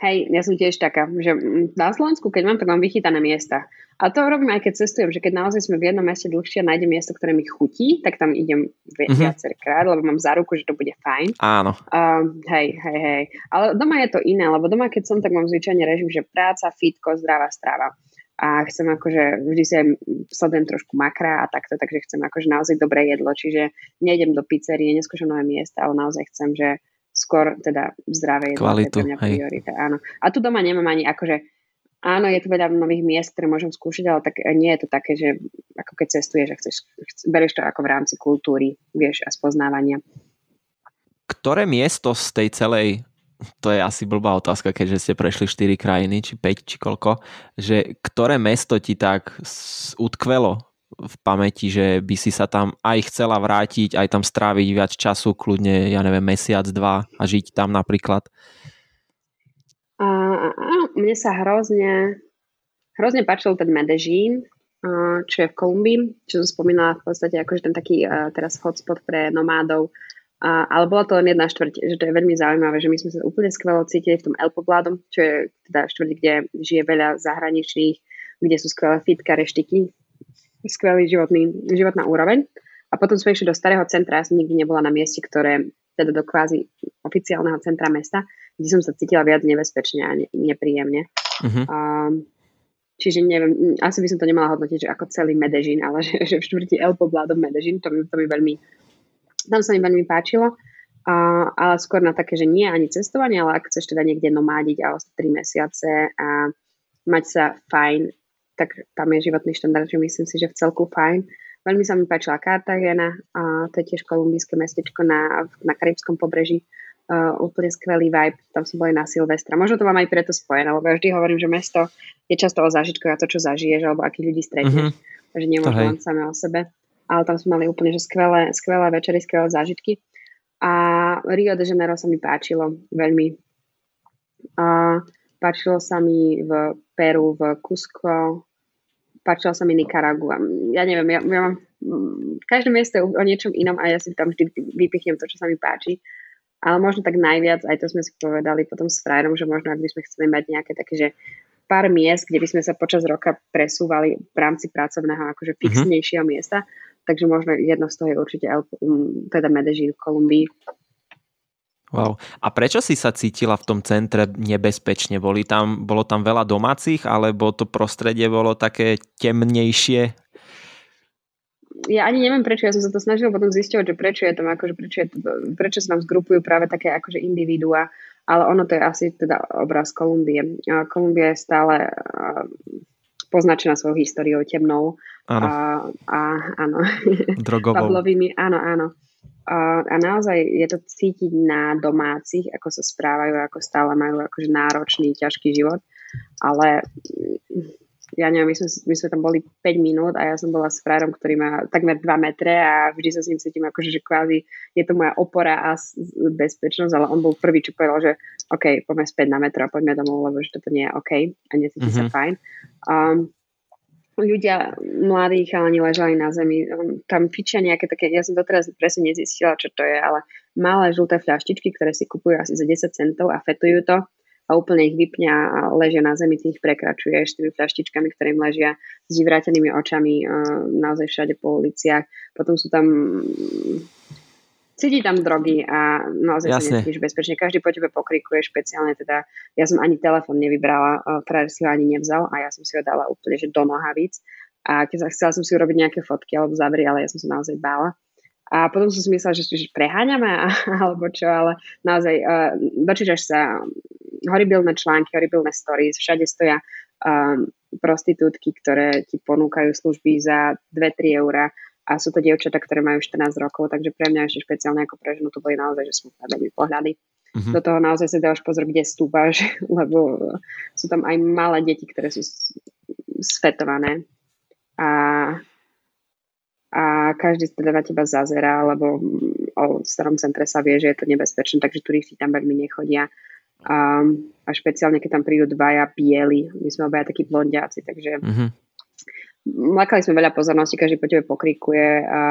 Hej, ja som tiež taká, že na Slovensku, keď mám, tak mám vychytané miesta. A to robím aj keď cestujem, že keď naozaj sme v jednom meste dlhšie a nájdem miesto, ktoré mi chutí, tak tam idem mm-hmm. viacerkrát, lebo mám záruku, že to bude fajn. Áno. Uh, hej, hej, hej. Ale doma je to iné, lebo doma, keď som, tak mám zvyčajne režim, že práca, fitko, zdravá strava. A chcem akože, vždy si aj sledujem trošku makra a takto, takže chcem akože naozaj dobré jedlo, čiže nejdem do pizzerie, neskúšam nové miesta, ale naozaj chcem, že skôr teda zdravé jedlo. Kvalitu, je priorita, áno. A tu doma nemám ani akože Áno, je tu veľa nových miest, ktoré môžem skúšať, ale tak nie je to také, že ako keď cestuješ a chceš, berieš to ako v rámci kultúry, vieš, a spoznávania. Ktoré miesto z tej celej, to je asi blbá otázka, keďže ste prešli 4 krajiny, či 5, či koľko, že ktoré mesto ti tak utkvelo v pamäti, že by si sa tam aj chcela vrátiť, aj tam stráviť viac času, kľudne, ja neviem, mesiac, dva a žiť tam napríklad? A mne sa hrozne, hrozne páčil ten Medellín, čo je v Kolumbii, čo som spomínala v podstate akože ten taký teraz hotspot pre nomádov. Ale bola to len jedna štvrť, že to je veľmi zaujímavé, že my sme sa úplne skvelo cítili v tom El Poblado, čo je teda štvrť, kde žije veľa zahraničných, kde sú skvelé fitka, reštiky, skvelý životný, životná úroveň. A potom sme išli do starého centra, ja som nikdy nebola na mieste, ktoré teda do kvázi oficiálneho centra mesta, kde som sa cítila viac nebezpečne a ne, nepríjemne. Uh-huh. A, čiže neviem, asi by som to nemala hodnotiť, že ako celý Medežín, ale že, že v štvrti El Poblado Medežín, to mi, to mi veľmi, tam sa mi veľmi páčilo. A, ale skôr na také, že nie ani cestovanie, ale ak chceš teda niekde nomádiť a ostať 3 mesiace a mať sa fajn, tak tam je životný štandard, že myslím si, že v celku fajn. Veľmi sa mi páčila Cartagena, a to je tiež kolumbijské mestečko na, na Karibskom pobreží uh, úplne skvelý vibe. Tam sme boli na Silvestra. Možno to mám aj preto spojené, lebo ja vždy hovorím, že mesto je často o zážitkoch a to, čo zažiješ, alebo akých ľudí stretneš. Mm-hmm. Takže nemôžem len samé o sebe. Ale tam sme mali úplne že skvelé, skvelé večery, skvelé zážitky. A Rio de Janeiro sa mi páčilo veľmi. A páčilo sa mi v Peru, v Cusco, páčilo sa mi Nicaragua. Ja neviem, ja, ja mám, každé miesto je o niečom inom a ja si tam vždy vypichnem to, čo sa mi páči. Ale možno tak najviac, aj to sme si povedali potom s frajerom, že možno ak by sme chceli mať nejaké také, že pár miest, kde by sme sa počas roka presúvali v rámci pracovného akože mhm. fixnejšieho mm-hmm. miesta, takže možno jedno z toho je určite El, teda Medellín v Kolumbii. Wow. A prečo si sa cítila v tom centre nebezpečne? Boli tam, bolo tam veľa domácich, alebo to prostredie bolo také temnejšie? Ja ani neviem prečo, ja som sa to snažila potom zistiť, že prečo je tam, akože prečo, je to, prečo sa tam zgrupujú práve také akože individuá, ale ono to je asi teda obraz Kolumbie. Kolumbia je stále poznačená svojou históriou temnou. Áno. A, a áno. Drogovou. Pavlovými, áno, áno. A, naozaj je to cítiť na domácich, ako sa správajú, ako stále majú akože náročný, ťažký život. Ale ja neviem, my sme, my sme tam boli 5 minút a ja som bola s frárom, ktorý má takmer 2 metre a vždy sa s ním cítim akože, že kvázi je to moja opora a bezpečnosť, ale on bol prvý, čo povedal, že OK, poďme späť na metro a poďme domov, lebo že toto nie je OK a necíti mm-hmm. sa mhm. fajn. Um, ľudia, mladí chalani ležali na zemi, tam fičia nejaké také, ja som doteraz presne nezistila, čo to je, ale malé žlté fľaštičky, ktoré si kupujú asi za 10 centov a fetujú to a úplne ich vypňa a ležia na zemi, ty ich prekračuješ tými fľaštičkami, ktoré im ležia s vyvrátenými očami uh, naozaj všade po uliciach. Potom sú tam cíti tam drogy a naozaj Jasne. sa necítiš bezpečne. Každý po tebe pokrikuje špeciálne, teda ja som ani telefon nevybrala, frajer si ho ani nevzal a ja som si ho dala úplne že do nohavíc a keď chcela som si urobiť nejaké fotky alebo zavri, ale ja som sa naozaj bála. A potom som si myslela, že, že preháňame alebo čo, ale naozaj uh, dočítaš sa horibilné články, horibilné stories, všade stoja um, prostitútky, ktoré ti ponúkajú služby za 2-3 eurá a sú to dievčatá, ktoré majú 14 rokov, takže pre mňa ešte špeciálne ako pre ženu to boli naozaj, že smutné veľmi pohľady. Mm-hmm. Do toho naozaj si dávaš pozor, kde stúpaš, lebo sú tam aj malé deti, ktoré sú sfetované a, a každý teda na teba zazerá, lebo o starom centre sa vie, že je to nebezpečné, takže turisti tam veľmi nechodia. A, a špeciálne, keď tam prídu dvaja bieli, my sme obaja takí blondiaci, takže mm-hmm Mlakali sme veľa pozornosti, každý po tebe pokrikuje a, a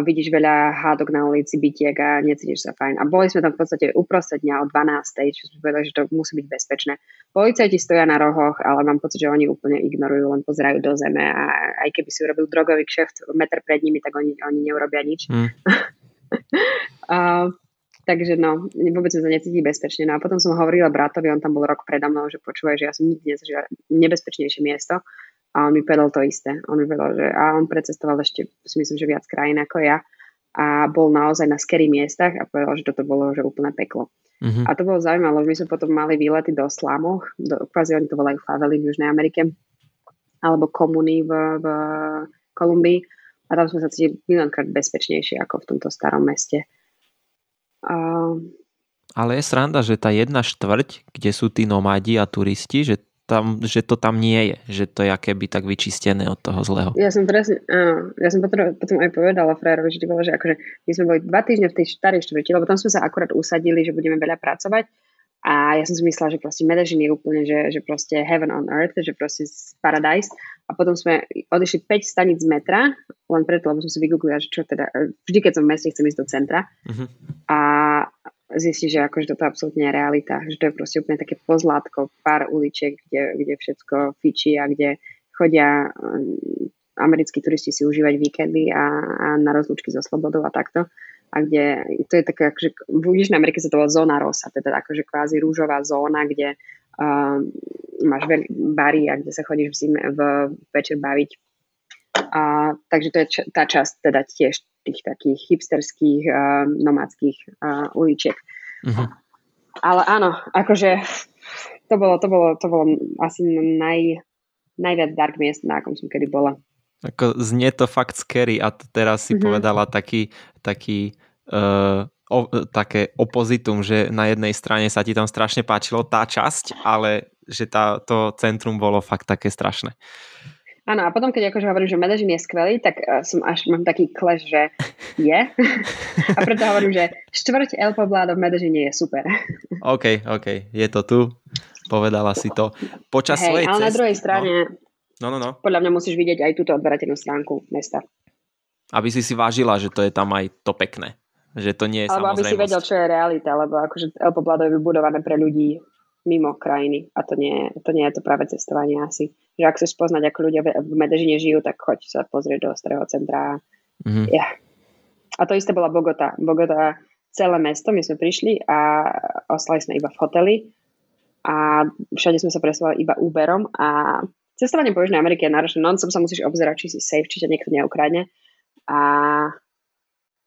vidíš veľa hádok na ulici, bytiek a necítiš sa fajn. A boli sme tam v podstate uprostred dňa o 12. čo sme povedali, že to musí byť bezpečné. Policajti stoja na rohoch, ale mám pocit, že oni úplne ignorujú, len pozerajú do zeme a aj keby si urobil drogový kšeft meter pred nimi, tak oni, oni neurobia nič. Mm. a, Takže no, vôbec sme sa necítili bezpečne. No a potom som hovorila bratovi, on tam bol rok predo mnou, že počúvaj, že ja som nikdy nezažila nebezpečnejšie miesto. A on mi povedal to isté. On mi povedal, že a on precestoval ešte, si myslím, že viac krajín ako ja a bol naozaj na scary miestach a povedal, že toto bolo že úplné peklo. Mm-hmm. A to bolo zaujímavé, lebo my sme potom mali výlety do slamoch, do, kvázi oni to volajú favely v Južnej Amerike, alebo komuny v, v Kolumbii a tam sme sa cítili miliónkrát bezpečnejšie ako v tomto starom meste. Uh, ale je sranda, že tá jedna štvrť, kde sú tí nomádi a turisti, že tam, že to tam nie je, že to je keby tak vyčistené od toho zlého. Ja som presne, áno, ja som potom, potom aj povedala Frérovi, že, bolo, že akože my sme boli dva týždne v tej starej štvrti, lebo tam sme sa akurát usadili, že budeme veľa pracovať a ja som si myslela, že proste Medellín je úplne, že, že proste heaven on earth, že proste paradise a potom sme odišli 5 stanic z metra, len preto, lebo som si vygooglila, že čo teda, vždy keď som v meste, chcem ísť do centra uh-huh. a zistí, že akože toto absolútne je realita, že to je proste úplne také pozlátko, pár uličiek, kde, kde všetko fičí a kde chodia um, americkí turisti si užívať víkendy a, a na rozlúčky so slobodou a takto. A kde, to je také, akože v Južnej Amerike sa to volá zóna rosa, teda akože kvázi rúžová zóna, kde um, máš veľ, bary a kde sa chodíš v zime, v večer baviť. A, takže to je č- tá časť teda tiež tých takých hipsterských uh, nomádskych uh, uličiek. Uh-huh. Ale áno, akože to bolo, to bolo, to bolo asi naj, najviac dark miest, na akom som kedy bola. Ako znie to fakt scary a teraz si uh-huh. povedala taký, taký uh, o, také opozitum, že na jednej strane sa ti tam strašne páčilo tá časť, ale že tá, to centrum bolo fakt také strašné. Áno, a potom, keď akože hovorím, že Medellín je skvelý, tak uh, som až mám taký clash, že je. a preto hovorím, že štvrť El Poblado v Medellíne je super. OK, OK, je to tu. Povedala si to. Počas hey, svojej ale cest... na druhej strane no. No, no, no. podľa mňa musíš vidieť aj túto odberateľnú stránku mesta. Aby si si vážila, že to je tam aj to pekné. Že to nie je Alebo aby si vedel, čo je realita, lebo akože El Poblado je vybudované pre ľudí mimo krajiny a to nie, to nie je to práve cestovanie asi. Že ak chceš poznať, ako ľudia v Medežine žijú, tak choď sa pozrieť do starého centra. Mm-hmm. Yeah. A to isté bola Bogota. Bogota celé mesto. My sme prišli a ostali sme iba v hoteli a všade sme sa presúvali iba Uberom a cestovanie po Južnej Amerike je náročné. Non sa musíš obzerať, či si safe, či ťa niekto neukradne. A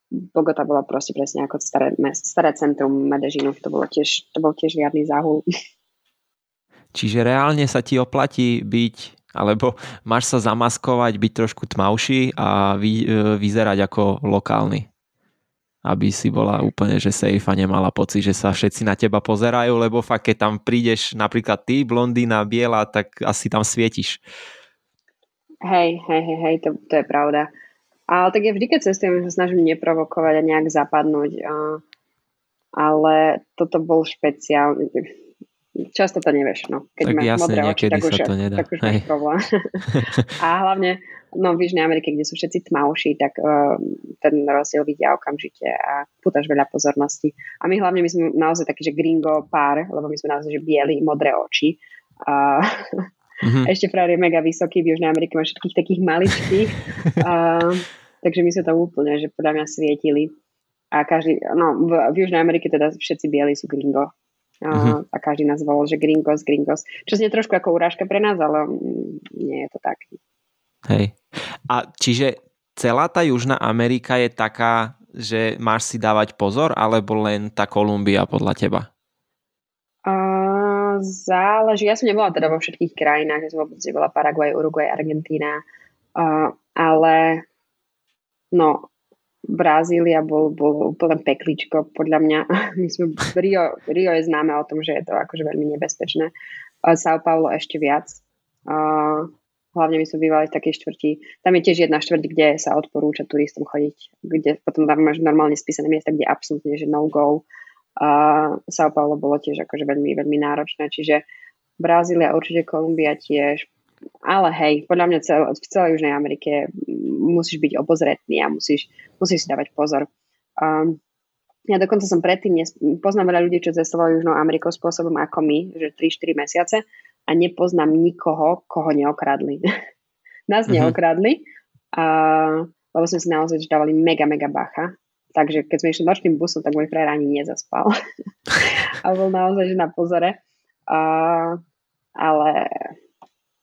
Bogota bola proste presne ako staré, staré centrum Medežinu. To, bolo tiež, to bol tiež riadny záhul. Čiže reálne sa ti oplatí byť, alebo máš sa zamaskovať, byť trošku tmavší a vy, e, vyzerať ako lokálny aby si bola úplne že safe a nemala pocit, že sa všetci na teba pozerajú, lebo fakt, keď tam prídeš napríklad ty, blondína, biela, tak asi tam svietiš. Hej, hej, hej, hej, to, to je pravda. Ale tak ja vždy, keď cestujem, sa snažím neprovokovať a nejak zapadnúť. Ale toto bol špeciálny často to nevieš, no. Keď tak máš jasne, modré oči, tak už, sa to nedá. tak už máš problém. a hlavne, no v Južnej Amerike, kde sú všetci tmavší, tak uh, ten rozdiel vidia okamžite a putáš veľa pozornosti. A my hlavne, my sme naozaj taký, že gringo pár, lebo my sme naozaj, že bieli, modré oči. A mm-hmm. ešte frajer je mega vysoký, v Južnej Amerike má všetkých takých maličkých. uh, takže my sme to úplne, že podľa mňa svietili. A každý, no v, v Južnej Amerike teda všetci bieli sú gringo Uh-huh. A každý nás volal, že gringos, gringos. Čo znie trošku ako urážka pre nás, ale mm, nie je to tak. Hej. A čiže celá tá Južná Amerika je taká, že máš si dávať pozor, alebo len tá Kolumbia podľa teba? Uh, záleží. Ja som nebola teda vo všetkých krajinách. Ja som bola Paraguay, Uruguay, Argentína. Uh, ale no, Brazília bol, bol úplne pekličko, podľa mňa. My sme, Rio, Rio je známe o tom, že je to akože veľmi nebezpečné. São Paulo ešte viac. Hlavne my sme bývali v takej štvrti. Tam je tiež jedna štvrť, kde sa odporúča turistom chodiť, kde potom tam máš normálne spísané miesta, kde absolútne, že no go. Uh, São Paulo bolo tiež akože veľmi, veľmi náročné, čiže Brazília, určite Kolumbia tiež, ale hej, podľa mňa cel, v celej Južnej Amerike musíš byť obozretný a musíš, musíš si dávať pozor. Um, ja dokonca som predtým, poznám veľa ľudí, čo cestovali Južnou Amerikou spôsobom ako my, že 3-4 mesiace a nepoznám nikoho, koho neokradli. Nás uh-huh. neokradli, a, lebo sme si naozaj dávali mega, mega bacha. Takže keď sme išli nočným busom, tak môj frajer ani nezaspal. a bol naozaj že na pozore. A, ale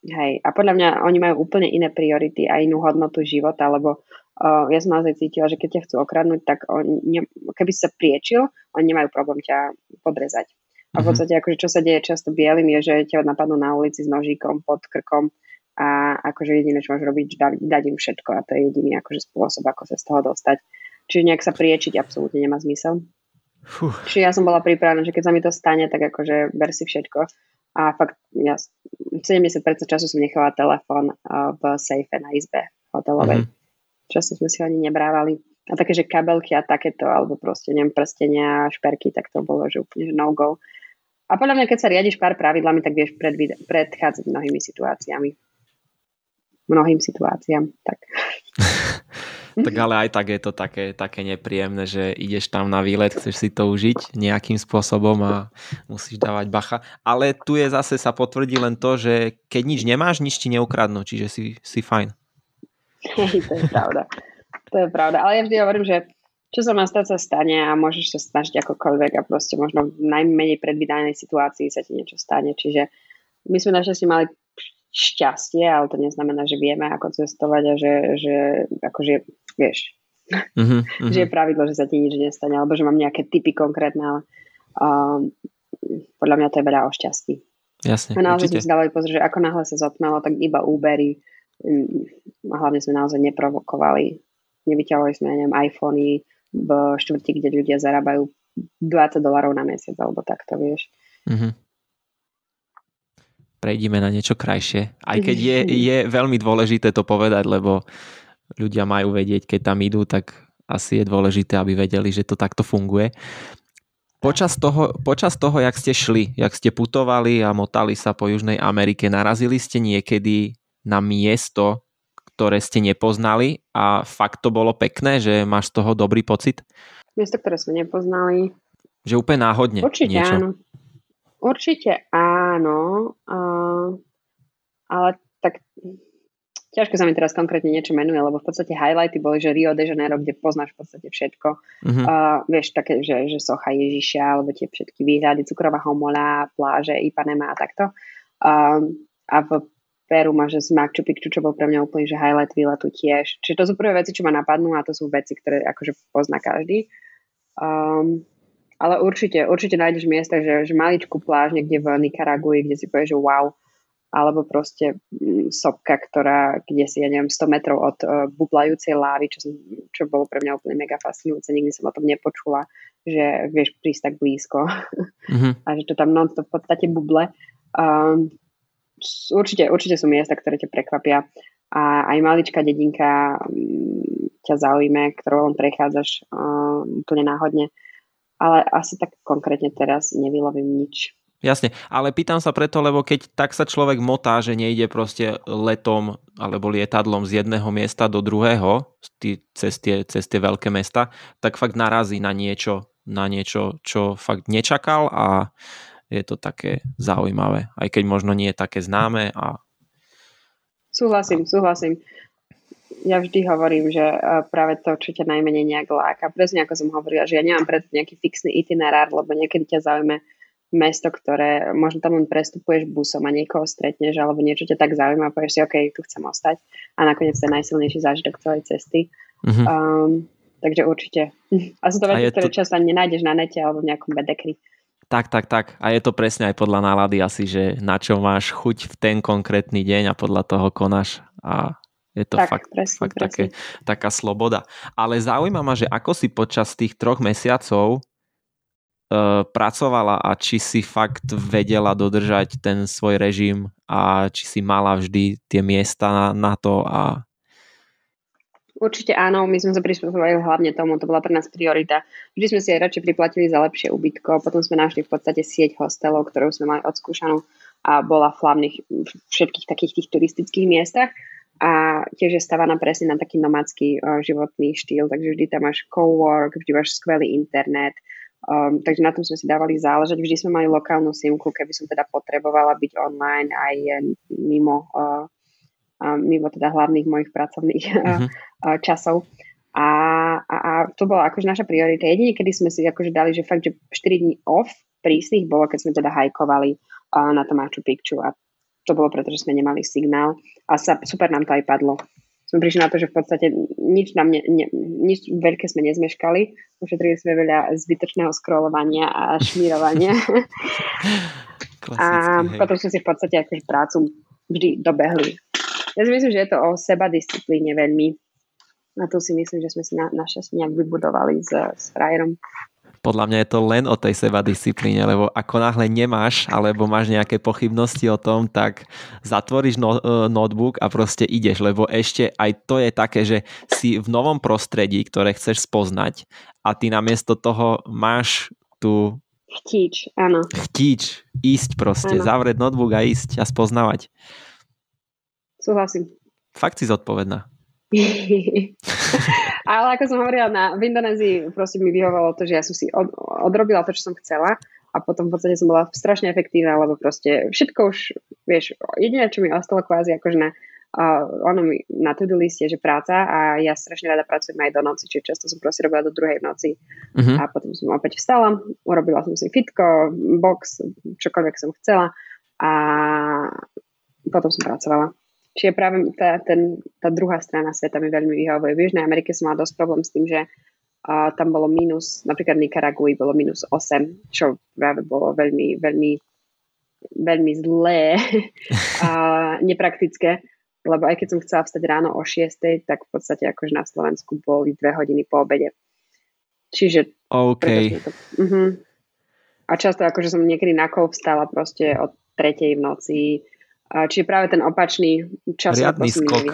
Hej, a podľa mňa oni majú úplne iné priority a inú hodnotu života, lebo uh, ja som naozaj cítila, že keď ťa chcú okradnúť, tak oni, ne, keby si sa priečil, oni nemajú problém ťa podrezať. A v mhm. podstate, akože čo sa deje často bielým, je, že ťa napadnú na ulici s nožíkom pod krkom a akože jediné, čo môžu robiť, dať, dať im všetko a to je jediný akože spôsob, ako sa z toho dostať. Čiže nejak sa priečiť absolútne nemá zmysel. Fuh. Čiže ja som bola pripravená, že keď sa mi to stane, tak akože ber si všetko. A fakt, ja 70% času som nechala telefón v safe na izbe hotelovej. Mm-hmm. Často sme si ho ani nebrávali. A také, že kabelky a takéto, alebo proste, neviem, prstenia, šperky, tak to bolo, že úplne že no go. A podľa mňa, keď sa riadiš pár pravidlami, tak vieš predvíd- predchádzať mnohými situáciami. Mnohým situáciám, tak. tak ale aj tak je to také, také nepríjemné, že ideš tam na výlet, chceš si to užiť nejakým spôsobom a musíš dávať bacha. Ale tu je zase sa potvrdí len to, že keď nič nemáš, nič ti neukradnú, čiže si, si fajn. To je pravda. To je pravda. Ale ja vždy hovorím, že čo sa má stať, sa stane a môžeš sa snažiť akokoľvek a proste možno v najmenej predvydanej situácii sa ti niečo stane. Čiže my sme našťastie mali šťastie, ale to neznamená, že vieme, ako cestovať a že, že akože, vieš, uh-huh. že je pravidlo, že sa ti nič nestane, alebo že mám nejaké typy konkrétne, ale um, podľa mňa to je veľa o šťastí. Jasne, a naozaj sme si dávali pozor, že ako náhle sa zotmelo, tak iba Ubery, um, a hlavne sme naozaj neprovokovali, nevyťahovali sme, neviem, iPhony v štvrti, kde ľudia zarábajú 20 dolarov na mesiac, alebo takto, vieš. Uh-huh prejdime na niečo krajšie. Aj keď je, je veľmi dôležité to povedať, lebo ľudia majú vedieť, keď tam idú, tak asi je dôležité, aby vedeli, že to takto funguje. Počas toho, počas toho, jak ste šli, jak ste putovali a motali sa po Južnej Amerike, narazili ste niekedy na miesto, ktoré ste nepoznali a fakt to bolo pekné, že máš z toho dobrý pocit? Miesto, ktoré sme nepoznali. Že úplne náhodne Určite niečo. áno. Určite áno, uh, ale tak ťažko sa mi teraz konkrétne niečo menuje, lebo v podstate highlighty boli, že Rio de Janeiro, kde poznáš v podstate všetko. Uh-huh. Uh, vieš, také, že, že socha Ježiša, alebo tie všetky výhľady, cukrová homola, pláže, Ipanema a takto. Uh, a v Peru máš že Machu Picchu, čo bol pre mňa úplne, že highlight výletu tiež. Čiže to sú prvé veci, čo ma napadnú a to sú veci, ktoré akože pozná každý. Um, ale určite, určite nájdeš miesta, že, že maličkú pláž niekde v Nikaragui, kde si povieš, že wow, alebo proste mm, sopka, ktorá, kde si, ja neviem, 100 metrov od uh, bublajúcej lávy, čo, som, čo bolo pre mňa úplne mega fascinujúce, nikdy som o tom nepočula, že vieš prísť tak blízko mm-hmm. a že to tam non v podstate buble. Um, určite, určite sú miesta, ktoré ťa prekvapia a aj maličká dedinka um, ťa zaujme, ktorou len prechádzaš um, úplne náhodne. Ale asi tak konkrétne teraz nevylovím nič. Jasne, ale pýtam sa preto, lebo keď tak sa človek motá, že nejde proste letom alebo lietadlom z jedného miesta do druhého, cez tie, cez tie veľké mesta, tak fakt narazí na niečo, na niečo, čo fakt nečakal a je to také zaujímavé, aj keď možno nie je také známe. A... Súhlasím, súhlasím. Ja vždy hovorím, že práve to, čo ťa najmenej nejak láka, presne ako som hovorila, že ja nemám preto nejaký fixný itinerár, lebo niekedy ťa zaujme mesto, ktoré možno tam len prestupuješ busom a niekoho stretneš alebo niečo ťa tak zaujíma a povieš si, OK, tu chcem ostať a nakoniec to je najsilnejší zážitok celej cesty. Uh-huh. Um, takže určite. A sú to veci, ktoré to... často nenájdeš na nete alebo v nejakom bedekri. Tak, tak, tak. A je to presne aj podľa nálady asi, že na čo máš chuť v ten konkrétny deň a podľa toho konáš a je to tak, fakt, presne, fakt presne. Také, taká sloboda. Ale zaujíma ma, že ako si počas tých troch mesiacov pracovala a či si fakt vedela dodržať ten svoj režim a či si mala vždy tie miesta na, to a Určite áno, my sme sa prispôsobili hlavne tomu, to bola pre nás priorita. Vždy sme si aj radšej priplatili za lepšie ubytko, potom sme našli v podstate sieť hostelov, ktorú sme mali odskúšanú a bola v hlavných všetkých takých tých turistických miestach a tiež je stavaná presne na taký nomadský uh, životný štýl, takže vždy tam máš co-work, vždy máš skvelý internet, Um, takže na tom sme si dávali záležať. Vždy sme mali lokálnu simku, keby som teda potrebovala byť online aj mimo, uh, mimo teda hlavných mojich pracovných uh-huh. uh, časov. A, a, a to bola akože naša priorita. Jedine, kedy sme si akože dali, že fakt, že 4 dní off prísnych bolo, keď sme teda hajkovali uh, na to Machu Picchu a to bolo preto, že sme nemali signál a sa, super nám to aj padlo sme prišli na to, že v podstate nič nám ne, ne, nič veľké sme nezmeškali. Ušetrili sme veľa zbytočného scrollovania a šmírovania. a hej. potom sme si v podstate akože prácu vždy dobehli. Ja si myslím, že je to o seba disciplíne veľmi. A tu si myslím, že sme si na, našťastie nejak vybudovali s, s frajerom podľa mňa je to len o tej seba disciplíne, lebo ako náhle nemáš alebo máš nejaké pochybnosti o tom, tak zatvoríš no, e, notebook a proste ideš, lebo ešte aj to je také, že si v novom prostredí, ktoré chceš spoznať a ty namiesto toho máš tu Chtíč, áno. Chtíč, ísť proste, áno. zavrieť notebook a ísť a spoznávať. Súhlasím. Fakt si zodpovedná. Ale ako som hovorila, na, v Indonézii proste mi vyhovalo to, že ja som si od, odrobila to, čo som chcela a potom v podstate som bola strašne efektívna, lebo proste všetko už, vieš, jediné, čo mi ostalo kvázi akože na, uh, ono mi na to-do liste, že práca a ja strašne rada pracujem aj do noci, čiže často som proste robila do druhej noci uh-huh. a potom som opäť vstala, urobila som si fitko, box, čokoľvek som chcela a potom som pracovala. Čiže práve tá, ten, tá druhá strana sveta mi veľmi vyhovuje. V Južnej Amerike som mala dosť problém s tým, že uh, tam bolo minus, napríklad v Nikaragui bolo minus 8, čo práve bolo veľmi, veľmi, veľmi zlé a nepraktické. Lebo aj keď som chcela vstať ráno o 6, tak v podstate akože na Slovensku boli dve hodiny po obede. Čiže... OK. To, uh-huh. A často akože som niekedy na kol vstala proste od tretej v noci, Čiže práve ten opačný čas Riadný skok.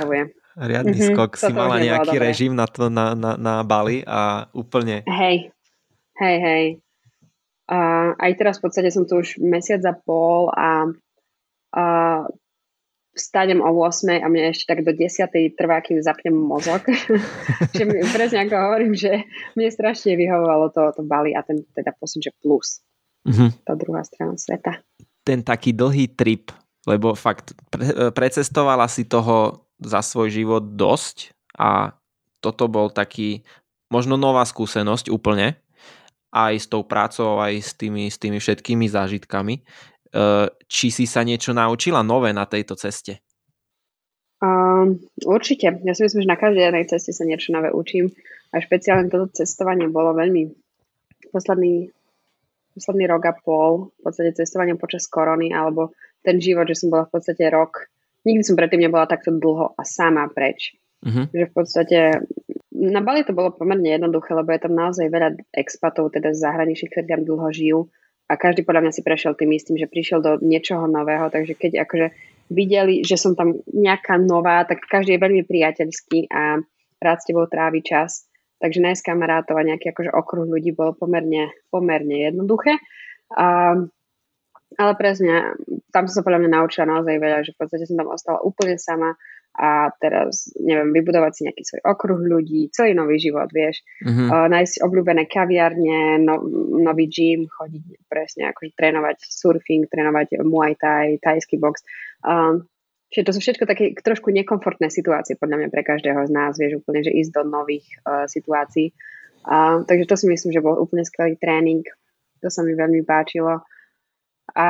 Riadny mm-hmm, skok. Si mala nejaký režim na, to, na, na, na Bali a úplne... Hej, hej, hej. A aj teraz v podstate som tu už mesiac a pol a, a vstanem o 8 a mne ešte tak do 10 trvá, kým zapnem mozog. Čiže presne ako hovorím, že mne strašne vyhovovalo to, to Bali a ten teda posud, že plus. Mm-hmm. Tá druhá strana sveta. Ten taký dlhý trip lebo fakt pre, precestovala si toho za svoj život dosť a toto bol taký možno nová skúsenosť úplne, aj s tou prácou, aj s tými, s tými všetkými zážitkami. E, či si sa niečo naučila nové na tejto ceste? Um, určite. Ja si myslím, že na každej jednej ceste sa niečo nové učím. A špeciálne toto cestovanie bolo veľmi posledný, posledný rok a pol, v podstate cestovanie počas korony, alebo ten život, že som bola v podstate rok, nikdy som predtým nebola takto dlho a sama preč. Uh-huh. Že v podstate na Bali to bolo pomerne jednoduché, lebo je tam naozaj veľa expatov, teda z zahraničí, ktorí tam dlho žijú a každý podľa mňa si prešiel tým istým, že prišiel do niečoho nového, takže keď akože videli, že som tam nejaká nová, tak každý je veľmi priateľský a rád s tebou trávi čas. Takže nájsť kamarátov a nejaký akože okruh ľudí bolo pomerne, pomerne jednoduché. A, ale presne, tam som sa podľa mňa naučila naozaj veľa, že v podstate som tam ostala úplne sama a teraz, neviem, vybudovať si nejaký svoj okruh ľudí, celý nový život, vieš. Mm-hmm. Uh, nájsť obľúbené kaviarne, no, nový gym, chodiť presne, akože trénovať surfing, trénovať muay thai, thajský box. Uh, čiže to sú všetko také trošku nekomfortné situácie, podľa mňa pre každého z nás, vieš, úplne, že ísť do nových uh, situácií. Uh, takže to si myslím, že bol úplne skvelý tréning. To sa mi veľmi páčilo. A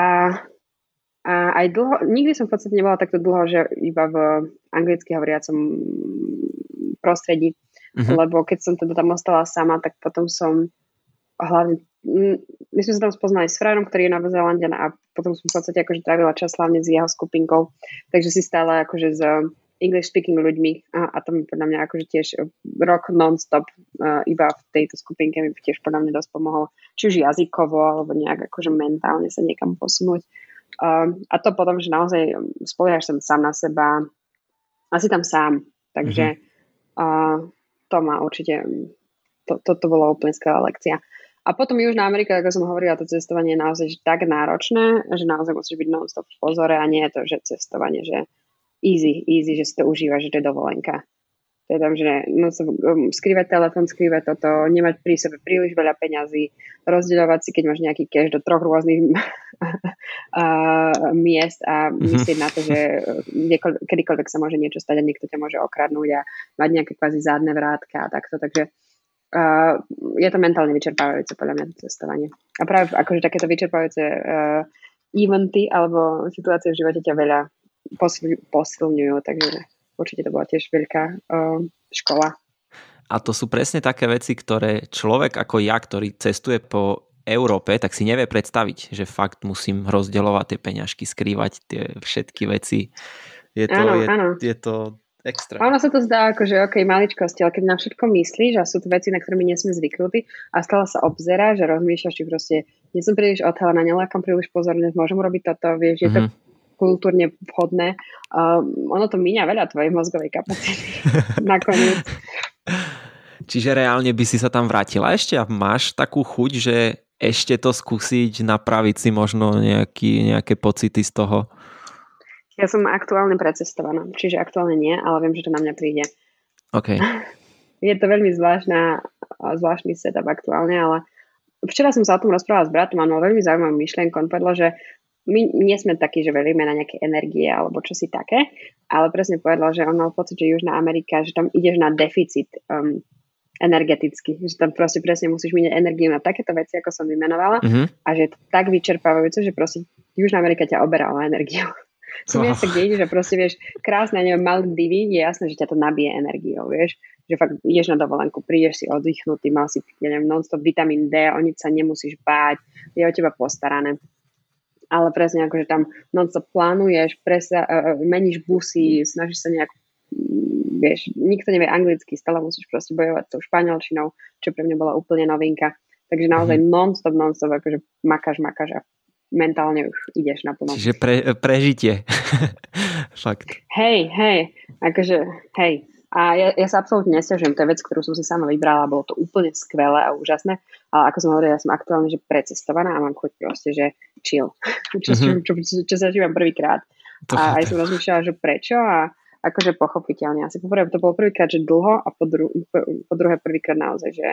a aj dlho, nikdy som v podstate nebola takto dlho, že iba v anglicky hovoriacom prostredí, mm-hmm. lebo keď som teda tam ostala sama, tak potom som hlavne, my sme sa tam spoznali s Frajerom, ktorý je na Zelandian a potom som v podstate akože trávila čas hlavne s jeho skupinkou, takže si stále akože s English speaking ľuďmi a, a to mi podľa mňa akože tiež rok non-stop uh, iba v tejto skupinke mi tiež podľa mňa dosť pomohol, či už jazykovo alebo nejak akože mentálne sa niekam posunúť. Um, a to potom, že naozaj spoliehaš sa sám na seba a si tam sám. Takže mm-hmm. uh, to má určite, to, to, to bola úplne skvelá lekcia. A potom Južná Amerika, ako som hovorila, to cestovanie je naozaj tak náročné, že naozaj musíš byť non-stop v pozore a nie je to, že cestovanie, že easy, easy, že si to užíva, že to je dovolenka. Tam, že no, um, skrývať telefon, skrývať toto, nemať pri sebe príliš veľa peňazí, rozdielovať si, keď máš nejaký cash do troch rôznych miest a mhm. myslieť na to, že uh, kedykoľvek sa môže niečo stať a niekto ťa môže okradnúť a mať nejaké kvázi zádne vrátka a takto. Takže uh, je to mentálne vyčerpávajúce podľa mňa cestovanie. A práve akože takéto vyčerpávajúce uh, eventy alebo situácie v živote ťa veľa posilňujú, takže určite to bola tiež veľká uh, škola. A to sú presne také veci, ktoré človek ako ja, ktorý cestuje po Európe, tak si nevie predstaviť, že fakt musím rozdeľovať tie peňažky, skrývať tie všetky veci. Je to, áno, je, áno. je to extra. ono sa to zdá ako, že ok, maličkosti, ale keď na všetko myslíš a sú to veci, na ktoré my nie sme zvyknutí a stále sa obzerá, že rozmýšľaš, či proste nie som príliš odhalená, nelákam príliš pozornosť, môžem robiť toto, vieš, je mm-hmm. to mhm kultúrne vhodné. Uh, ono to míňa veľa tvojej mozgovej kapacity nakoniec. Čiže reálne by si sa tam vrátila ešte a máš takú chuť, že ešte to skúsiť, napraviť si možno nejaký, nejaké pocity z toho? Ja som aktuálne precestovaná, čiže aktuálne nie, ale viem, že to na mňa príde. OK. Je to veľmi zvláštna, zvláštny setup aktuálne, ale včera som sa o tom rozprávala s bratom a mal veľmi zaujímavú myšlienku. On povedal, že my nie sme takí, že veríme na nejaké energie alebo čo si také, ale presne povedal, že on mal pocit, že Južná Amerika, že tam ideš na deficit um, energeticky, že tam proste presne musíš miniť energiu na takéto veci, ako som vymenovala mm-hmm. a že je to tak vyčerpávajúce, že proste Južná Amerika ťa oberá o energiu. Sú oh. miesta, kde ideš a proste vieš, krásne, neviem, Maldivy, je jasné, že ťa to nabije energiou, vieš, že fakt ideš na dovolenku, prídeš si oddychnutý, mal si, ja neviem, non-stop vitamín D, o nič sa nemusíš báť, je o teba postarané ale presne akože tam non-stop plánuješ, presa, uh, meníš busy, snažíš sa nejak mm, vieš, nikto nevie anglicky, stále musíš proste bojovať s tou španielčinou, čo pre mňa bola úplne novinka. Takže naozaj mm-hmm. non-stop, non-stop, akože makáš, makáš a mentálne už ideš na plno. Čiže pre, prežitie. Fakt. Hej, hej, akože, hej, a ja, ja sa absolútne nestiažujem, to je vec, ktorú som si sama vybrala, bolo to úplne skvelé a úžasné, ale ako som hovorila, ja som aktuálne že precestovaná a mám chuť proste, že chill, čo, mm-hmm. čo, čo, čo, zažívam prvýkrát. A aj som rozmýšľala, že prečo a akože pochopiteľne. Asi poprvé to bolo prvýkrát, že dlho a po, dru, po, druhé prvýkrát naozaj, že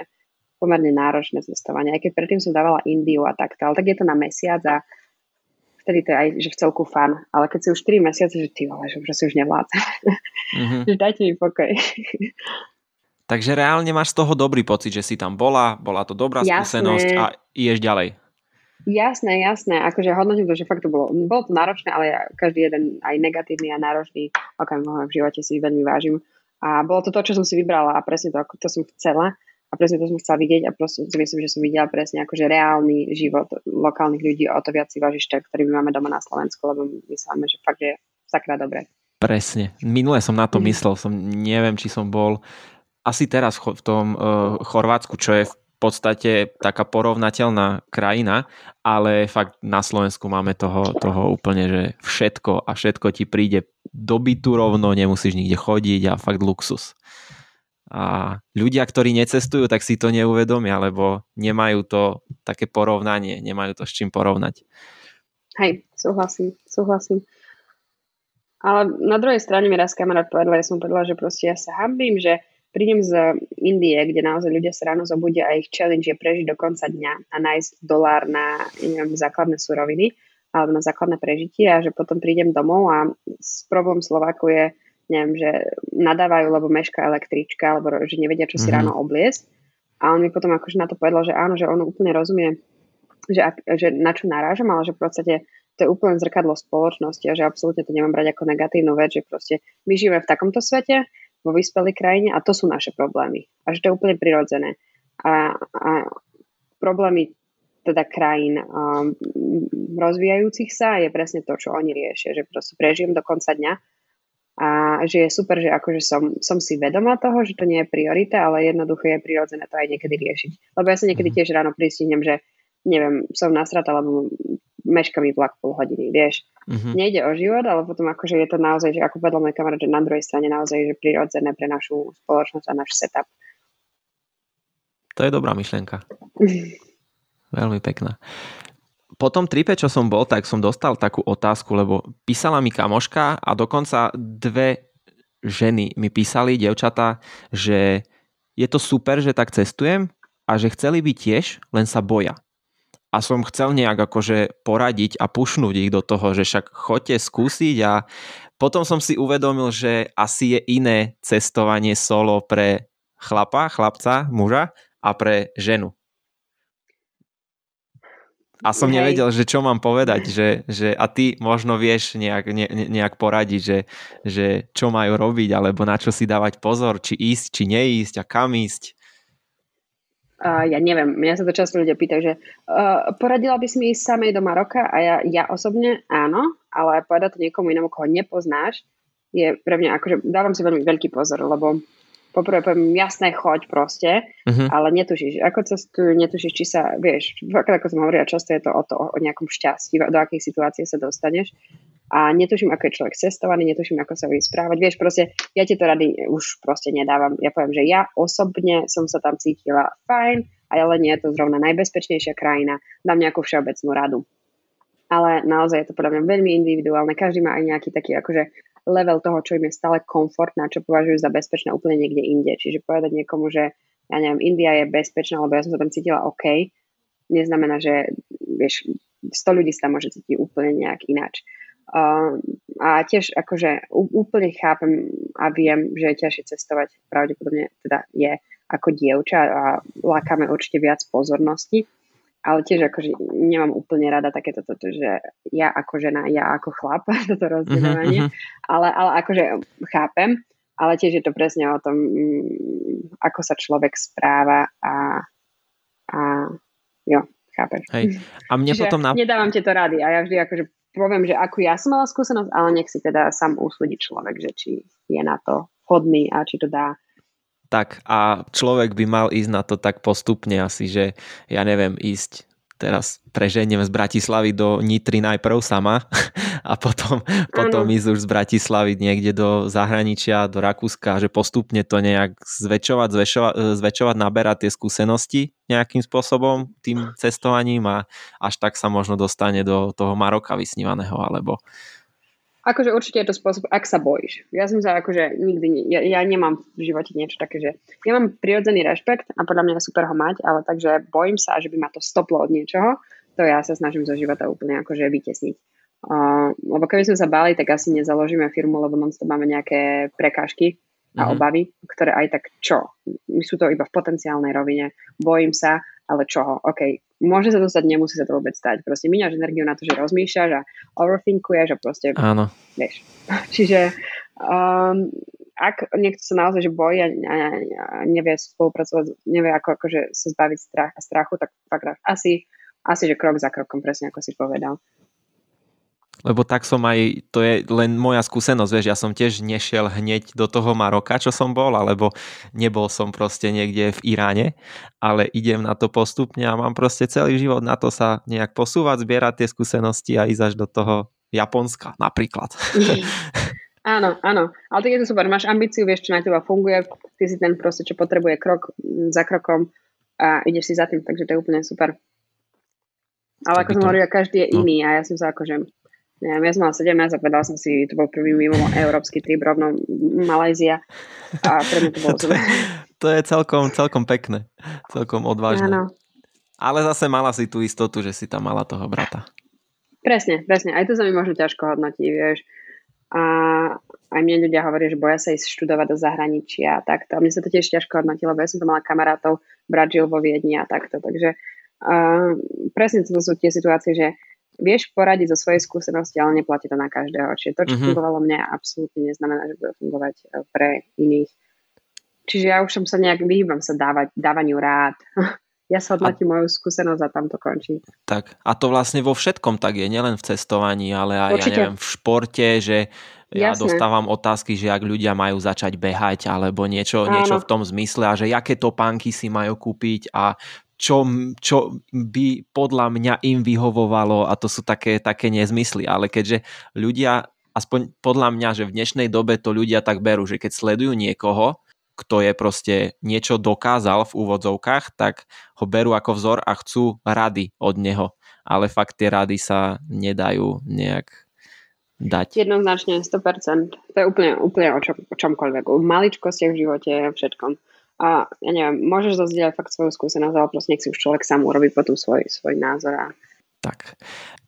pomerne náročné cestovanie. Aj keď predtým som dávala Indiu a takto, ale tak je to na mesiac a vtedy to je aj že v celku fan. Ale keď si už 4 mesiace, že ty vole, že si už nevládze. Mm-hmm. že dajte mi pokoj. Takže reálne máš z toho dobrý pocit, že si tam bola, bola to dobrá jasné. skúsenosť a ideš ďalej. Jasné, jasné. Akože hodnotím to, že fakt to bolo, bolo to náročné, ale každý jeden aj negatívny a náročný okamih v živote si veľmi vážim. A bolo to to, čo som si vybrala a presne to, ako to som chcela a presne to som chcela vidieť a proste si myslím, že som videla presne akože reálny život lokálnych ľudí o to viac si vážiš ktorý my máme doma na Slovensku, lebo myslíme, že fakt je sakra dobre. Presne. Minule som na to mm. myslel, som neviem, či som bol asi teraz v tom uh, Chorvátsku, čo je v podstate taká porovnateľná krajina, ale fakt na Slovensku máme toho, toho úplne, že všetko a všetko ti príde do bytu rovno, nemusíš nikde chodiť a fakt luxus. A ľudia, ktorí necestujú, tak si to neuvedomia, lebo nemajú to také porovnanie, nemajú to s čím porovnať. Hej, súhlasím, súhlasím. Ale na druhej strane mi raz kamarát povedal, ja som povedala, že proste ja sa hambím, že prídem z Indie, kde naozaj ľudia sa ráno zobudia a ich challenge je prežiť do konca dňa a nájsť dolár na neviem, základné suroviny alebo na základné prežitie a že potom prídem domov a problém Slováku je, neviem, že nadávajú, lebo meška električka, alebo že nevedia, čo si mm-hmm. ráno obliesť. A on mi potom akože na to povedal, že áno, že on úplne rozumie, že, ak, že na čo narážam, ale že v podstate to je úplne zrkadlo spoločnosti a že absolútne to nemám brať ako negatívnu vec, že proste my žijeme v takomto svete, vo vyspelej krajine a to sú naše problémy. A že to je úplne prirodzené. A, a problémy teda krajín um, rozvíjajúcich sa je presne to, čo oni riešia, že proste prežijem do konca dňa a že je super, že akože som, som si vedomá toho, že to nie je priorita, ale jednoducho je prirodzené to aj niekedy riešiť. Lebo ja sa niekedy mhm. tiež ráno pristihnem, že neviem, som nasrata, lebo meška mi vlak pol hodiny, vieš. Uh-huh. Nejde o život, ale potom akože je to naozaj, že ako povedal môj kamarát, že na druhej strane naozaj že prirodzené pre našu spoločnosť a náš setup. To je dobrá myšlienka. Veľmi pekná. Po tom tripe, čo som bol, tak som dostal takú otázku, lebo písala mi kamoška a dokonca dve ženy mi písali, devčata, že je to super, že tak cestujem a že chceli by tiež, len sa boja a som chcel nejak akože poradiť a pušnúť ich do toho, že však choďte skúsiť a potom som si uvedomil, že asi je iné cestovanie solo pre chlapa, chlapca, muža a pre ženu. A som Hej. nevedel, že čo mám povedať, že, že a ty možno vieš nejak, ne, nejak poradiť, že, že čo majú robiť, alebo na čo si dávať pozor, či ísť, či neísť a kam ísť. Uh, ja neviem, mňa sa to často ľudia pýtajú, že uh, poradila by si mi ísť samej do Maroka a ja, ja osobne áno, ale povedať to niekomu inému, koho nepoznáš, je pre mňa akože dávam si veľmi veľký pozor, lebo poprvé poviem jasné, choď proste, uh-huh. ale netušíš, ako cestujú, netušíš, či sa, vieš, ako som hovorila, často je to o, to, o nejakom šťastí, do akej situácie sa dostaneš a netuším, ako je človek cestovaný, netuším, ako sa vie správať. Vieš, proste, ja ti to rady už proste nedávam. Ja poviem, že ja osobne som sa tam cítila fajn, ale nie je to zrovna najbezpečnejšia krajina. Dám nejakú všeobecnú radu. Ale naozaj je to podľa mňa veľmi individuálne. Každý má aj nejaký taký akože level toho, čo im je stále komfortné a čo považujú za bezpečné úplne niekde inde. Čiže povedať niekomu, že ja neviem, India je bezpečná, lebo ja som sa tam cítila OK, neznamená, že vieš, 100 ľudí sa môže cítiť úplne nejak ináč. Uh, a tiež akože úplne chápem a viem, že je ťažšie cestovať, pravdepodobne teda je ako dievča a lákame určite viac pozornosti, ale tiež akože nemám úplne rada takéto toto, že ja ako žena, ja ako chlap, toto rozdielovanie, uh-huh. ale, ale akože chápem, ale tiež je to presne o tom, mm, ako sa človek správa a, a jo, chápeš. Hej. A mne Čiže potom... Na... Nedávam tieto rady a ja vždy akože poviem, že ako ja som mala skúsenosť, ale nech si teda sám usúdi človek, že či je na to hodný a či to dá. Tak a človek by mal ísť na to tak postupne asi, že ja neviem, ísť teraz preženiem z Bratislavy do Nitry najprv sama a potom, potom ísť už z Bratislavy niekde do zahraničia, do Rakúska, že postupne to nejak zväčšovať, zväčšovať, zväčšovať naberať tie skúsenosti nejakým spôsobom tým cestovaním a až tak sa možno dostane do toho Maroka vysnívaného alebo Akože určite je to spôsob, ak sa bojíš. Ja som sa akože nikdy, ja, ja nemám v živote niečo také, že ja mám prirodzený rešpekt a podľa mňa je super ho mať, ale takže bojím sa, že by ma to stoplo od niečoho, to ja sa snažím zo života úplne akože vytesniť. Uh, lebo keby sme sa báli, tak asi nezaložíme firmu, lebo non máme nejaké prekážky a mm-hmm. obavy, ktoré aj tak čo? My sú to iba v potenciálnej rovine. Bojím sa, ale čoho? OK, môže sa to stať, nemusí sa to vôbec stať. Proste míňaš energiu na to, že rozmýšľaš a overthinkuješ a proste... Áno. Vieš. Čiže um, ak niekto sa naozaj že bojí a, a, a nevie spolupracovať, nevie ako akože sa zbaviť strach, strachu, tak fakt asi, asi, že krok za krokom, presne ako si povedal. Lebo tak som aj, to je len moja skúsenosť, vieš, ja som tiež nešiel hneď do toho Maroka, čo som bol, alebo nebol som proste niekde v Iráne, ale idem na to postupne a mám proste celý život na to sa nejak posúvať, zbierať tie skúsenosti a ísť až do toho Japonska napríklad. Áno, áno. Ale tak je to super. Máš ambíciu, vieš, čo na teba funguje. Ty si ten proste, čo potrebuje krok za krokom a ideš si za tým, takže to je úplne super. Ale ako som hovorila, každý je no. iný a ja som sa akože neviem, ja som mala 17 a povedala som si, to bol prvý mimo európsky trip rovno Malajzia a pre mňa to bolo super. to je celkom, celkom pekné, celkom odvážne. Áno. Ale zase mala si tú istotu, že si tam mala toho brata. Presne, presne. Aj to sa mi možno ťažko hodnotí, vieš. A aj mne ľudia hovoria, že boja sa ísť študovať do zahraničia a takto. A mne sa to tiež ťažko hodnotilo, lebo ja som to mala kamarátov, brat žil vo Viedni a takto. Takže uh, presne to sú tie situácie, že vieš poradiť zo svojej skúsenosti, ale neplatí to na každého. Čiže to, čo mm-hmm. fungovalo mne, absolútne neznamená, že bude fungovať e, pre iných. Čiže ja už som sa nejak vyhýbam sa dávať, dávaniu rád. Ja sa hodnotím a... moju skúsenosť a tam to končí. Tak a to vlastne vo všetkom tak je, nielen v cestovaní, ale aj ja neviem, v športe, že ja Jasné. dostávam otázky, že ak ľudia majú začať behať alebo niečo, niečo v tom zmysle a že aké topánky si majú kúpiť a čo, čo by podľa mňa im vyhovovalo a to sú také, také nezmysly, ale keďže ľudia, aspoň podľa mňa, že v dnešnej dobe to ľudia tak berú, že keď sledujú niekoho, kto je proste niečo dokázal v úvodzovkách, tak ho berú ako vzor a chcú rady od neho. Ale fakt tie rady sa nedajú nejak dať. Jednoznačne, 100%. To je úplne, úplne o, čom, o čomkoľvek. O maličkostiach v živote, všetkom a ja neviem, môžeš zazdieľať fakt svoju skúsenosť, ale proste nech si už človek sám urobí potom svoj, svoj názor. A... Tak.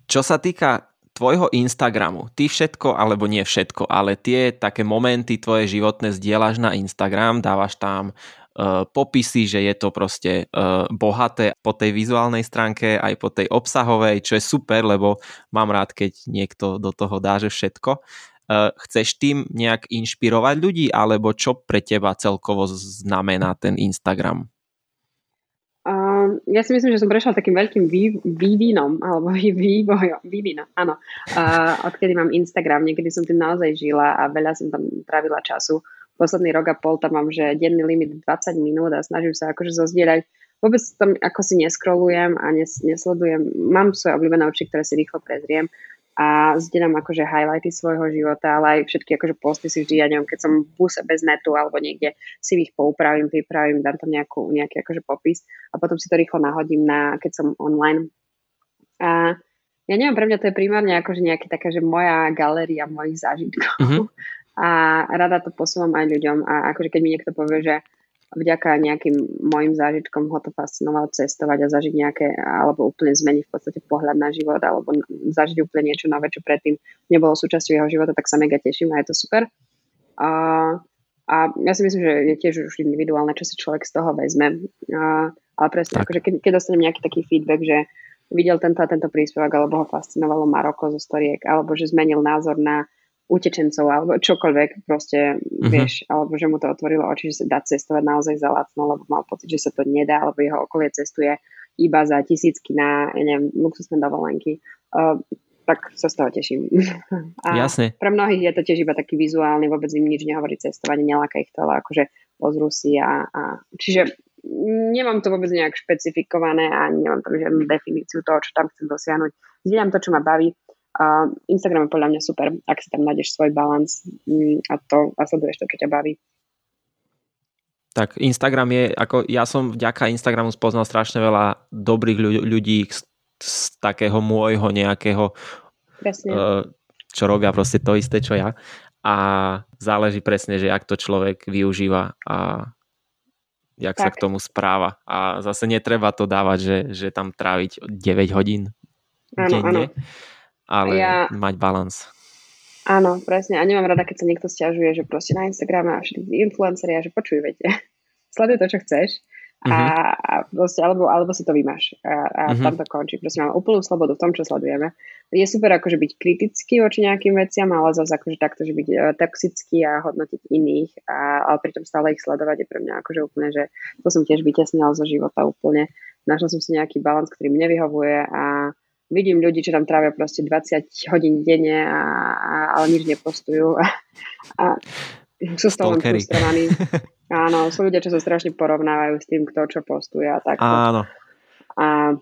Čo sa týka tvojho Instagramu, ty všetko, alebo nie všetko, ale tie také momenty tvoje životné zdieľaš na Instagram, dávaš tam uh, popisy, že je to proste uh, bohaté po tej vizuálnej stránke, aj po tej obsahovej, čo je super, lebo mám rád, keď niekto do toho dá, že všetko. Eh, chceš tým nejak inšpirovať ľudí, alebo čo pre teba celkovo znamená ten Instagram? Ja si myslím, že som prešla takým veľkým vý, vývinom, alebo vývojom, vývinom, áno. Odkedy mám Instagram, niekedy som tým naozaj žila a veľa som tam trávila času. Posledný rok a pol tam mám, že denný limit 20 minút a snažím sa akože zozdieľať. Vôbec tam ako si neskrolujem a nes, nesledujem. Mám svoje obľúbené oči, ktoré si rýchlo prezriem a zdieľam akože highlighty svojho života, ale aj všetky akože posty si vždy, ja neviem, keď som v buse bez netu alebo niekde si ich poupravím, vypravím, dám tam nejakú, nejaký akože popis a potom si to rýchlo nahodím na, keď som online. A ja neviem, pre mňa to je primárne akože nejaký taká, že moja galéria mojich zážitkov. Mm-hmm. A rada to posúvam aj ľuďom a akože keď mi niekto povie, že vďaka nejakým mojim zážitkom ho to fascinovalo cestovať a zažiť nejaké, alebo úplne zmeniť v podstate pohľad na život, alebo zažiť úplne niečo nové, čo predtým nebolo súčasťou jeho života, tak sa mega teším a je to super. A, a ja si myslím, že je tiež už individuálne, čo si človek z toho vezme. A, ale presne, akože keď, keď dostanem nejaký taký feedback, že videl tento a tento príspevok, alebo ho fascinovalo Maroko zo storiek, alebo že zmenil názor na utečencov alebo čokoľvek proste, uh-huh. vieš, alebo že mu to otvorilo oči, že sa dá cestovať naozaj za lacno, lebo mal pocit, že sa to nedá, alebo jeho okolie cestuje iba za tisícky na, ja neviem, luxusné dovolenky. Uh, tak sa z toho teším. A Jasne. Pre mnohých je to tiež iba taký vizuálny, vôbec im nič nehovorí cestovanie, neláka ich to, ale akože pozrú si a, a... Čiže nemám to vôbec nejak špecifikované a nemám tam žiadnu definíciu toho, čo tam chcem dosiahnuť. Zdieľam to, čo ma baví a Instagram je podľa mňa super, ak si tam nájdeš svoj balans mm, a to a sleduješ to, čo ťa baví. Tak Instagram je, ako ja som vďaka Instagramu spoznal strašne veľa dobrých ľudí z, z takého môjho nejakého, presne. Uh, čo robia proste to isté, čo ja. A záleží presne, že ak to človek využíva a jak tak. sa k tomu správa. A zase netreba to dávať, že, že tam tráviť 9 hodín áno, denne. Áno ale ja... mať balans. Áno, presne. A nemám rada, keď sa niekto stiažuje, že proste na Instagrame a všetci influenceri a že počuj, viete, sleduj to, čo chceš a, uh-huh. a proste, alebo, alebo si to vymáš a, a uh-huh. tam to končí. Proste máme úplnú slobodu v tom, čo sledujeme. Je super akože byť kritický voči nejakým veciam, ale zase akože takto, že byť uh, toxický a hodnotiť iných, a, ale pritom stále ich sledovať je pre mňa akože úplne, že to som tiež vytesnila zo života úplne. Našla som si nejaký balans, ktorý mi nevyhovuje a vidím ľudí, čo tam trávia proste 20 hodín denne, a, a, ale nič nepostujú a, a sú z toho frustrovaní. Áno, sú ľudia, čo sa strašne porovnávajú s tým, kto čo postuje a tak. Áno. A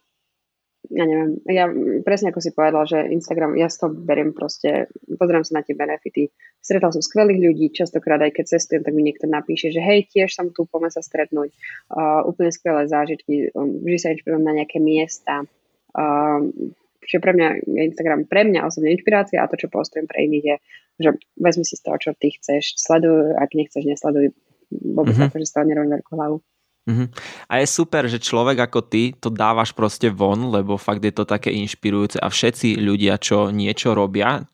ja neviem, ja presne ako si povedal, že Instagram, ja toho beriem proste, pozriem sa na tie benefity. Stretal som skvelých ľudí, častokrát aj keď cestujem, tak mi niekto napíše, že hej, tiež som tu, poďme sa stretnúť. Uh, úplne skvelé zážitky, um, vždy sa inšpirujem na nejaké miesta. Uh, že pre mňa je Instagram pre mňa osobne inšpirácia a to, čo postujem pre iných je, že vezmi si z toho, čo ty chceš, sleduj, ak nechceš, nesleduj, vôbec mm-hmm. akože stále nerobím veľkú hlavu. Mm-hmm. A je super, že človek ako ty to dávaš proste von, lebo fakt je to také inšpirujúce a všetci ľudia, čo niečo robia,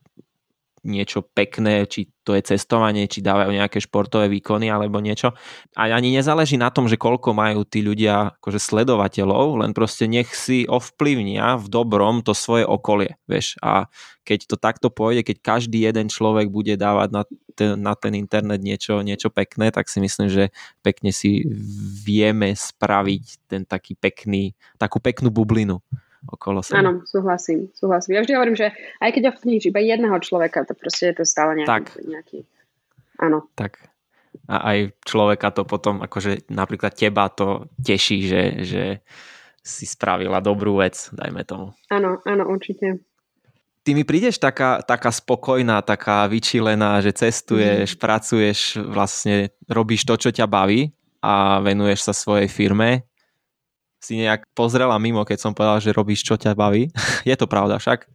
niečo pekné, či to je cestovanie, či dávajú nejaké športové výkony alebo niečo. A ani nezáleží na tom, že koľko majú tí ľudia akože sledovateľov, len proste nech si ovplyvnia v dobrom to svoje okolie, vieš. A keď to takto pôjde, keď každý jeden človek bude dávať na ten, na ten internet niečo, niečo pekné, tak si myslím, že pekne si vieme spraviť ten taký pekný, takú peknú bublinu okolo seba. Áno, súhlasím, súhlasím. Ja vždy hovorím, že aj keď ovplyvníš iba jedného človeka, to proste je to stále nejaký, tak. nejaký... Áno. Tak. A aj človeka to potom, akože napríklad teba to teší, že, že si spravila dobrú vec, dajme tomu. Áno, áno, určite. Ty mi prídeš taká, taká spokojná, taká vyčilená, že cestuješ, mm. pracuješ, vlastne robíš to, čo ťa baví a venuješ sa svojej firme si nejak pozrela mimo, keď som povedal, že robíš, čo ťa baví. Je to pravda však?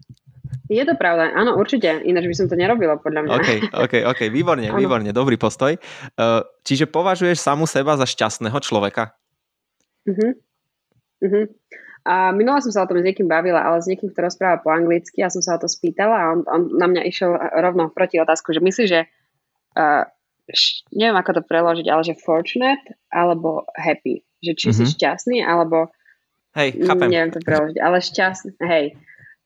Je to pravda, áno, určite. Ináč by som to nerobila, podľa mňa. OK, OK, OK, výborne, ano. výborne, dobrý postoj. Uh, čiže považuješ samu seba za šťastného človeka? Uh-huh. Uh-huh. A minula som sa o tom s niekým bavila, ale s niekým, kto rozpráva po anglicky, ja som sa o to spýtala a on, on na mňa išiel rovno proti otázku, že myslí, že uh, neviem ako to preložiť, ale že fortunate alebo happy. Že či mm-hmm. si mhm. šťastný, alebo hej, chápem. neviem to preložiť, ale šťastný, hej.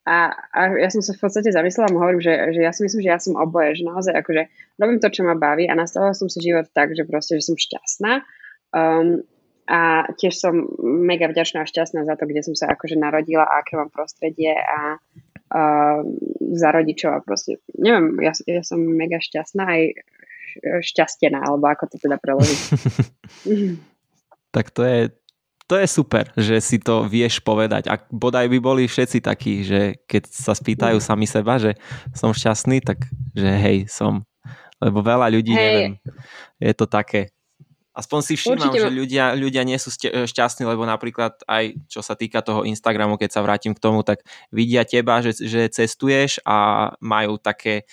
A, a ja som sa v podstate zamyslela a hovorím, že, že ja si myslím, že ja som oboje, že naozaj akože robím to, čo ma baví a nastavila som si život tak, že proste, že som šťastná. Um, a tiež som mega vďačná a šťastná za to, kde som sa akože narodila a aké mám prostredie a uh, za rodičov a proste, neviem, ja, ja som mega šťastná aj šťastená, alebo ako to teda preložiť. tak to je, to je super, že si to vieš povedať. A bodaj by boli všetci takí, že keď sa spýtajú mm. sami seba, že som šťastný, tak že hej, som. Lebo veľa ľudí, hej. neviem, je to také. Aspoň si všímam, Určite. že ľudia, ľudia nie sú šťastní, lebo napríklad aj čo sa týka toho Instagramu, keď sa vrátim k tomu, tak vidia teba, že, že cestuješ a majú také,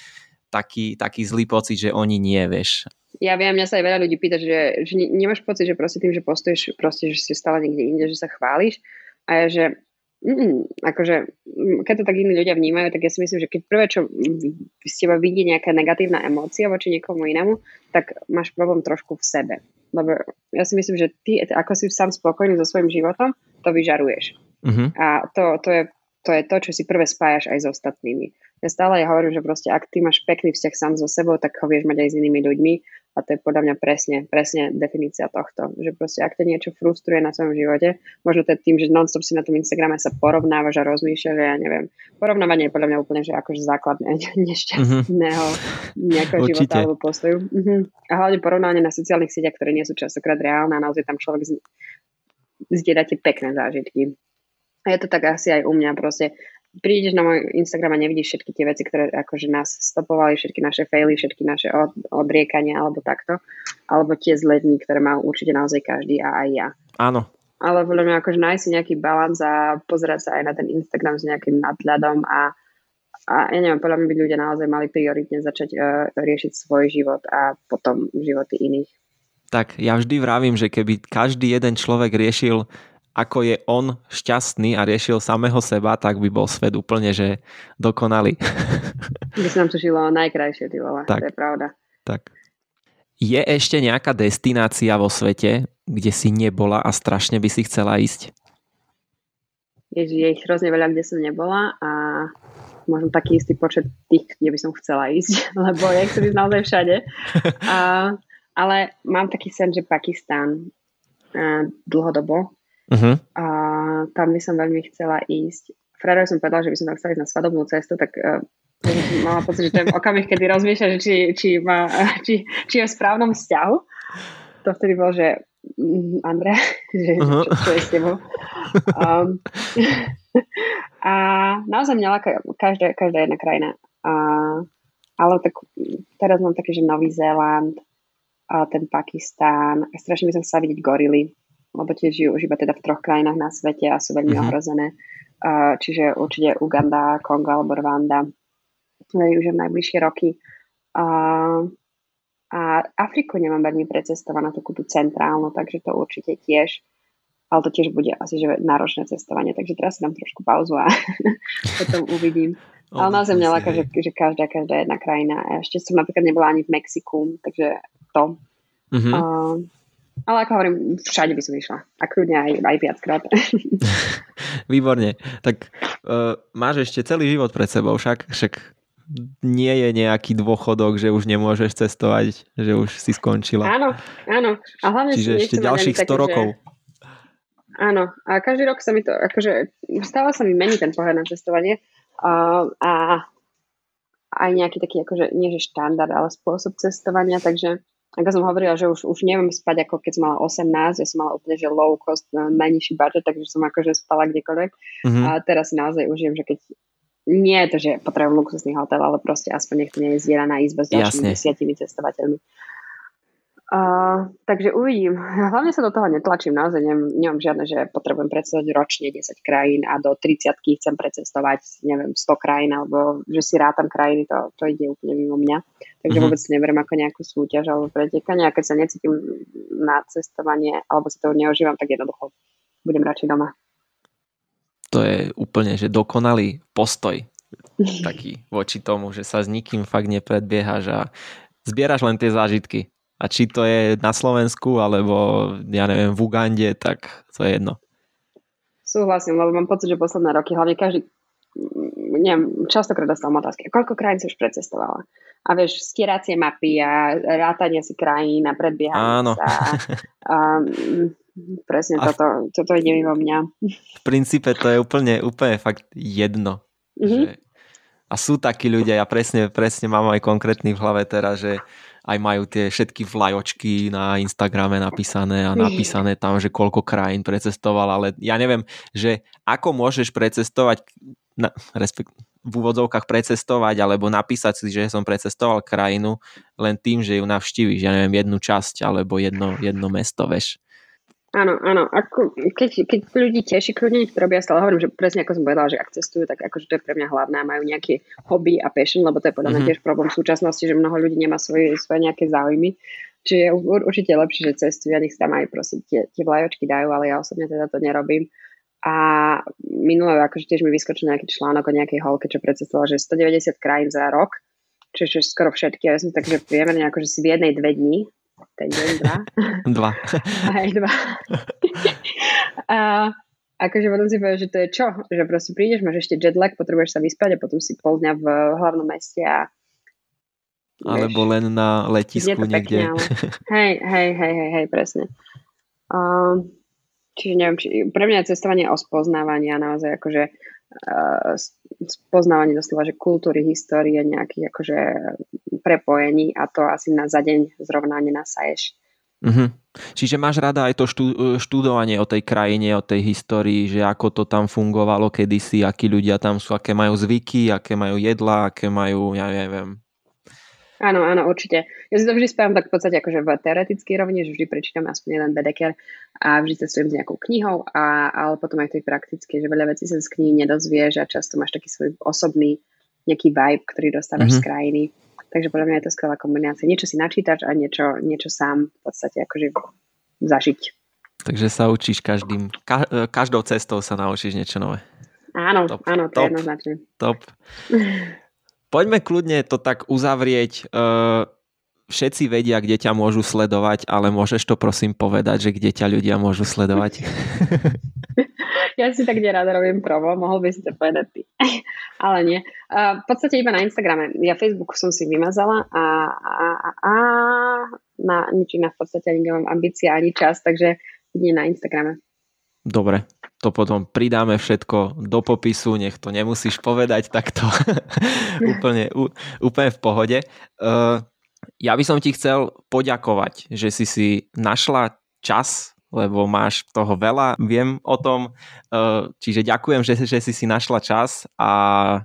taký, taký zlý pocit, že oni nie, vieš ja viem, mňa sa aj veľa ľudí pýta, že, že nemáš pocit, že proste tým, že postuješ, proste, že si stále niekde inde, že sa chváliš a ja, že mm, akože, mm, keď to tak iní ľudia vnímajú, tak ja si myslím, že keď prvé, čo z teba vidí nejaká negatívna emócia voči niekomu inému, tak máš problém trošku v sebe. Lebo ja si myslím, že ty, ako si sám spokojný so svojím životom, to vyžaruješ. Uh-huh. A to, to, je, to je to, čo si prvé spájaš aj s ostatnými. Ja stále ja hovorím, že proste ak ty máš pekný vzťah sám so sebou, tak ho vieš mať aj s inými ľuďmi a to je podľa mňa presne, presne definícia tohto. Že proste ak ťa niečo frustruje na svojom živote, možno to je tým, že non-stop si na tom Instagrame sa porovnávaš a rozmýšľaš, že ja neviem. Porovnávanie je podľa mňa úplne, že akože základné nešťastného mm-hmm. nejakého Určite. života alebo postoju. Mm-hmm. A hlavne porovnávanie na sociálnych sieťach, ktoré nie sú častokrát reálne a naozaj tam človek z... zdieľa tie pekné zážitky. A je to tak asi aj u mňa proste prídeš na môj Instagram a nevidíš všetky tie veci, ktoré akože nás stopovali, všetky naše faily, všetky naše od, odriekania alebo takto, alebo tie zlé dní, ktoré má určite naozaj každý a aj ja. Áno. Ale podľa mňa akože nájsť si nejaký balans a pozerať sa aj na ten Instagram s nejakým nadhľadom a, a ja neviem, podľa mňa by ľudia naozaj mali prioritne začať uh, riešiť svoj život a potom životy iných. Tak ja vždy vravím, že keby každý jeden človek riešil ako je on šťastný a riešil samého seba, tak by bol svet úplne, že dokonalý. By sa nám to žilo najkrajšie, ty vole. Tak, to je pravda. Tak. Je ešte nejaká destinácia vo svete, kde si nebola a strašne by si chcela ísť? Ježi, je ich hrozne veľa, kde som nebola a možno taký istý počet tých, kde by som chcela ísť, lebo ja chcem ísť naozaj všade. A, ale mám taký sen, že Pakistán dlhodobo. Uh-huh. A tam by som veľmi chcela ísť. Fredovi som povedala, že by som tam chcela ísť na svadobnú cestu, tak uh, mala pocit, že to je okamih, kedy rozmýšľa, že či, či, má, či, či je v správnom vzťahu. To vtedy bol, že mm, Andrea, že uh-huh. čo, čo je s tebou. Um, a naozaj mňa každá, každá jedna krajina. A, ale tak teraz mám také, že Nový Zéland, a ten Pakistán. A strašne by som chcela vidieť gorily, lebo tiež žijú už iba teda v troch krajinách na svete a sú veľmi uh-huh. ohrozené. Uh, čiže určite Uganda, Kongo alebo Rwanda. Už v najbližšie roky. Uh, a Afriku nemám veľmi precestovanú, takú tú centrálnu, takže to určite tiež. Ale to tiež bude asi že náročné cestovanie, takže teraz si dám trošku pauzu a potom uvidím. Ale naozaj mňa láka, že, že každá, každá jedna krajina. A ešte som napríklad nebola ani v Mexiku, takže to. Mm-hmm. Uh, ale ako hovorím, všade by som išla. A kľudne aj, aj viackrát. Výborne. Tak uh, máš ešte celý život pred sebou, však, však nie je nejaký dôchodok, že už nemôžeš cestovať, že už si skončila. Áno, áno. A hlavne Čiže ešte ďalších 100 také, rokov. Že... Áno. A každý rok sa mi to, akože stále sa mi mení ten pohľad na cestovanie. Uh, a aj nejaký taký, akože nie že štandard, ale spôsob cestovania, takže ako som hovorila, že už, už neviem spať ako keď som mala 18, ja som mala úplne že low cost, e, najnižší budget, takže som akože spala kdekoľvek. Mm-hmm. A teraz si naozaj užijem, že keď nie je to, že potrebujem luxusný hotel, ale proste aspoň nech to nie je zdieraná izba s ďalšími desiatimi cestovateľmi. Uh, takže uvidím. Hlavne sa do toho netlačím, naozaj nemám, nemám žiadne, že potrebujem precestovať ročne 10 krajín a do 30 chcem precestovať, neviem, 100 krajín, alebo že si rátam krajiny, to, to ide úplne mimo mňa. Takže mm-hmm. vôbec neberiem ako nejakú súťaž alebo pretekanie a keď sa necítim na cestovanie alebo si to neužívam, tak jednoducho budem radšej doma. To je úplne, že dokonalý postoj taký voči tomu, že sa s nikým fakt nepredbiehaš a zbieraš len tie zážitky a či to je na Slovensku, alebo ja neviem, v Ugande, tak to je jedno. Súhlasím, lebo mám pocit, že posledné roky, hlavne každý, neviem, častokrát dostal otázky, koľko krajín si už precestovala? A vieš, stieracie mapy a rátanie si krajín a predbiehanie sa. A, presne a toto, toto ide mimo mňa. V princípe to je úplne, úplne fakt jedno. Mm-hmm. Že, a sú takí ľudia, ja presne, presne mám aj konkrétny v hlave teraz, že aj majú tie všetky vlajočky na Instagrame napísané a napísané tam, že koľko krajín precestoval, ale ja neviem, že ako môžeš precestovať, na, respekt, v úvodzovkách precestovať alebo napísať si, že som precestoval krajinu len tým, že ju navštíviš, ja neviem, jednu časť alebo jedno, jedno mesto, veš. Áno, áno. Ako, keď, keď ľudí teší, kľudne nech to robia, stále hovorím, že presne ako som povedala, že ak cestujú, tak akože to je pre mňa hlavné, majú nejaké hobby a passion, lebo to je podľa mňa mm-hmm. tiež problém v súčasnosti, že mnoho ľudí nemá svoje, svoje nejaké záujmy. Čiže je určite lepšie, že cestujú a nech sa tam aj proste tie, tie vlajočky dajú, ale ja osobne teda to nerobím. A minulé, akože tiež mi vyskočil nejaký článok o nejakej holke, čo predcestovala, že 190 krajín za rok, čiže skoro všetky. Ja som tak, že priemerne akože si v jednej dve dní ten deň, dva. dva. Aj dva. a akože potom si povedal, že to je čo? Že proste prídeš, máš ešte jetlag, potrebuješ sa vyspať a potom si pol dňa v hlavnom meste a alebo vieš, len na letisku niekde. Pekne, ale... hej, hej, hej, hej, hej, presne. Um, čiže neviem, či, pre mňa je cestovanie o spoznávaní a naozaj akože spoznávanie doslova, že kultúry, histórie, nejakých akože prepojení a to asi na za deň zrovna nenasaješ. Mm-hmm. Čiže máš rada aj to študovanie o tej krajine, o tej histórii, že ako to tam fungovalo kedysi, akí ľudia tam sú, aké majú zvyky, aké majú jedla, aké majú, ja neviem. Áno, áno, určite. Ja si to vždy spávam tak v podstate akože v teoretickej rovine, že vždy prečítam aspoň jeden bedeker a vždy cestujem s nejakou knihou, a, ale potom aj tej praktickej, že veľa vecí sa z knihy nedozvieš a často máš taký svoj osobný nejaký vibe, ktorý dostávaš mm-hmm. z mhm. krajiny. Takže podľa mňa je to skvelá kombinácia. Niečo si načítaš a niečo, niečo sám v podstate akože zažiť. takže sa učíš každým, ka, e, každou cestou sa naučíš niečo nové. Áno, top, áno, to top, je jednoznačne. Top. Poďme kľudne to tak uzavrieť. Uh, všetci vedia, kde ťa môžu sledovať, ale môžeš to prosím povedať, že kde ťa ľudia môžu sledovať? ja si tak nerada robím promo, mohol by si to povedať ty. ale nie. Uh, v podstate iba na Instagrame. Ja Facebook som si vymazala a, a, a, a na nič iné v podstate ani nemám ambícia, ani čas, takže nie na Instagrame. Dobre, to potom pridáme všetko do popisu, nech to nemusíš povedať takto. Úplne, úplne v pohode. Uh, ja by som ti chcel poďakovať, že si si našla čas, lebo máš toho veľa, viem o tom, e, čiže ďakujem, že, že si si našla čas a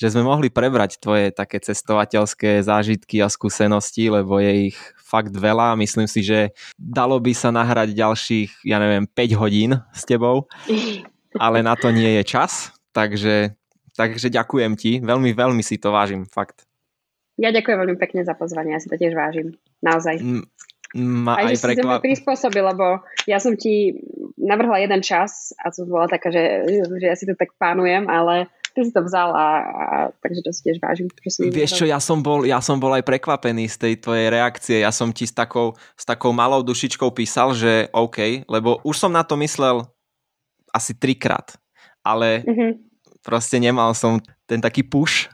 že sme mohli prebrať tvoje také cestovateľské zážitky a skúsenosti, lebo je ich fakt veľa. Myslím si, že dalo by sa nahrať ďalších, ja neviem, 5 hodín s tebou, ale na to nie je čas, takže, takže ďakujem ti, veľmi, veľmi si to vážim, fakt. Ja ďakujem veľmi pekne za pozvanie, ja si to tiež vážim. Naozaj. Ma aj, aj že prekvap... si prispôsobil, lebo ja som ti navrhla jeden čas a som bola taká, že, že ja si to tak pánujem, ale ty si to vzal a, a takže to si tiež vážim. Si Vieš čo, ja som, bol, ja som bol aj prekvapený z tej tvojej reakcie. Ja som ti s takou, s takou malou dušičkou písal, že OK, lebo už som na to myslel asi trikrát, ale mm-hmm. proste nemal som ten taký push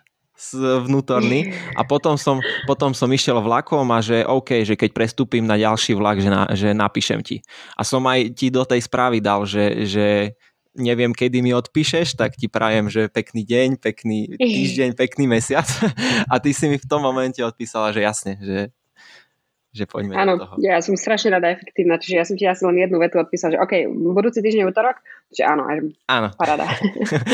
vnútorný a potom som, potom som išiel vlakom a že OK, že keď prestúpim na ďalší vlak, že, na, že napíšem ti. A som aj ti do tej správy dal, že, že neviem, kedy mi odpíšeš, tak ti prajem, že pekný deň, pekný týždeň, pekný mesiac. A ty si mi v tom momente odpísala, že jasne, že že poďme Áno, do toho. ja som strašne rada efektívna, čiže ja som ti asi len jednu vetu odpísal, že OK, budúci týždeň útorok, že áno, až áno. parada.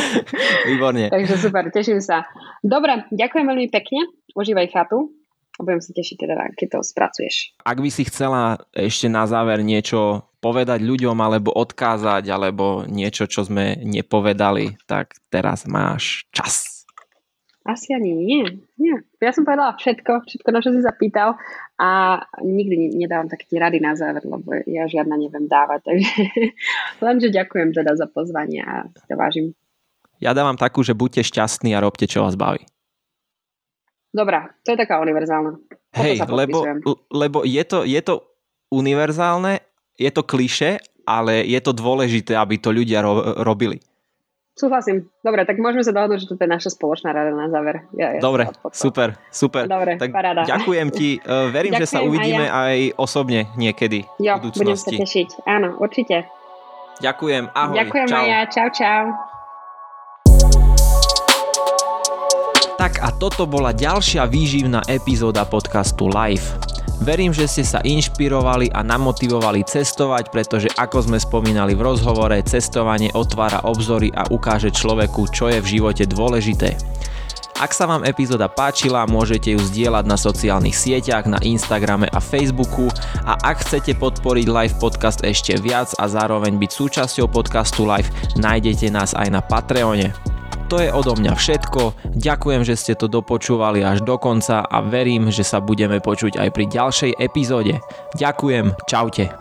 Výborne. Takže super, teším sa. Dobre, ďakujem veľmi pekne, užívaj chatu a budem sa tešiť teda, keď to spracuješ. Ak by si chcela ešte na záver niečo povedať ľuďom alebo odkázať alebo niečo, čo sme nepovedali, tak teraz máš čas. Asi ani nie. nie. Ja som povedala všetko, všetko, na čo si zapýtal a nikdy nedávam také tie rady na záver, lebo ja žiadna neviem dávať, takže lenže ďakujem teda za pozvanie a si to vážim. Ja dávam takú, že buďte šťastní a robte, čo vás baví. Dobrá, to je taká univerzálna. Hej, lebo, lebo je, to, je to univerzálne, je to kliše, ale je to dôležité, aby to ľudia ro- robili. Súhlasím. Dobre, tak môžeme sa dohodnúť, že toto je naša spoločná rada na záver. Ja, ja Dobre, super, super. Dobre, tak paráda. Ďakujem ti. Uh, verím, ďakujem že sa uvidíme aj, ja. aj osobne niekedy jo, v budúcnosti. budem sa tešiť. Áno, určite. Ďakujem, ahoj. Ďakujem čau. Maja, čau, čau. Tak a toto bola ďalšia výživná epizóda podcastu Live. Verím, že ste sa inšpirovali a namotivovali cestovať, pretože ako sme spomínali v rozhovore, cestovanie otvára obzory a ukáže človeku, čo je v živote dôležité. Ak sa vám epizóda páčila, môžete ju zdieľať na sociálnych sieťach, na Instagrame a Facebooku a ak chcete podporiť live podcast ešte viac a zároveň byť súčasťou podcastu live, nájdete nás aj na Patreone. To je odo mňa všetko, ďakujem, že ste to dopočúvali až do konca a verím, že sa budeme počuť aj pri ďalšej epizóde. Ďakujem, čaute.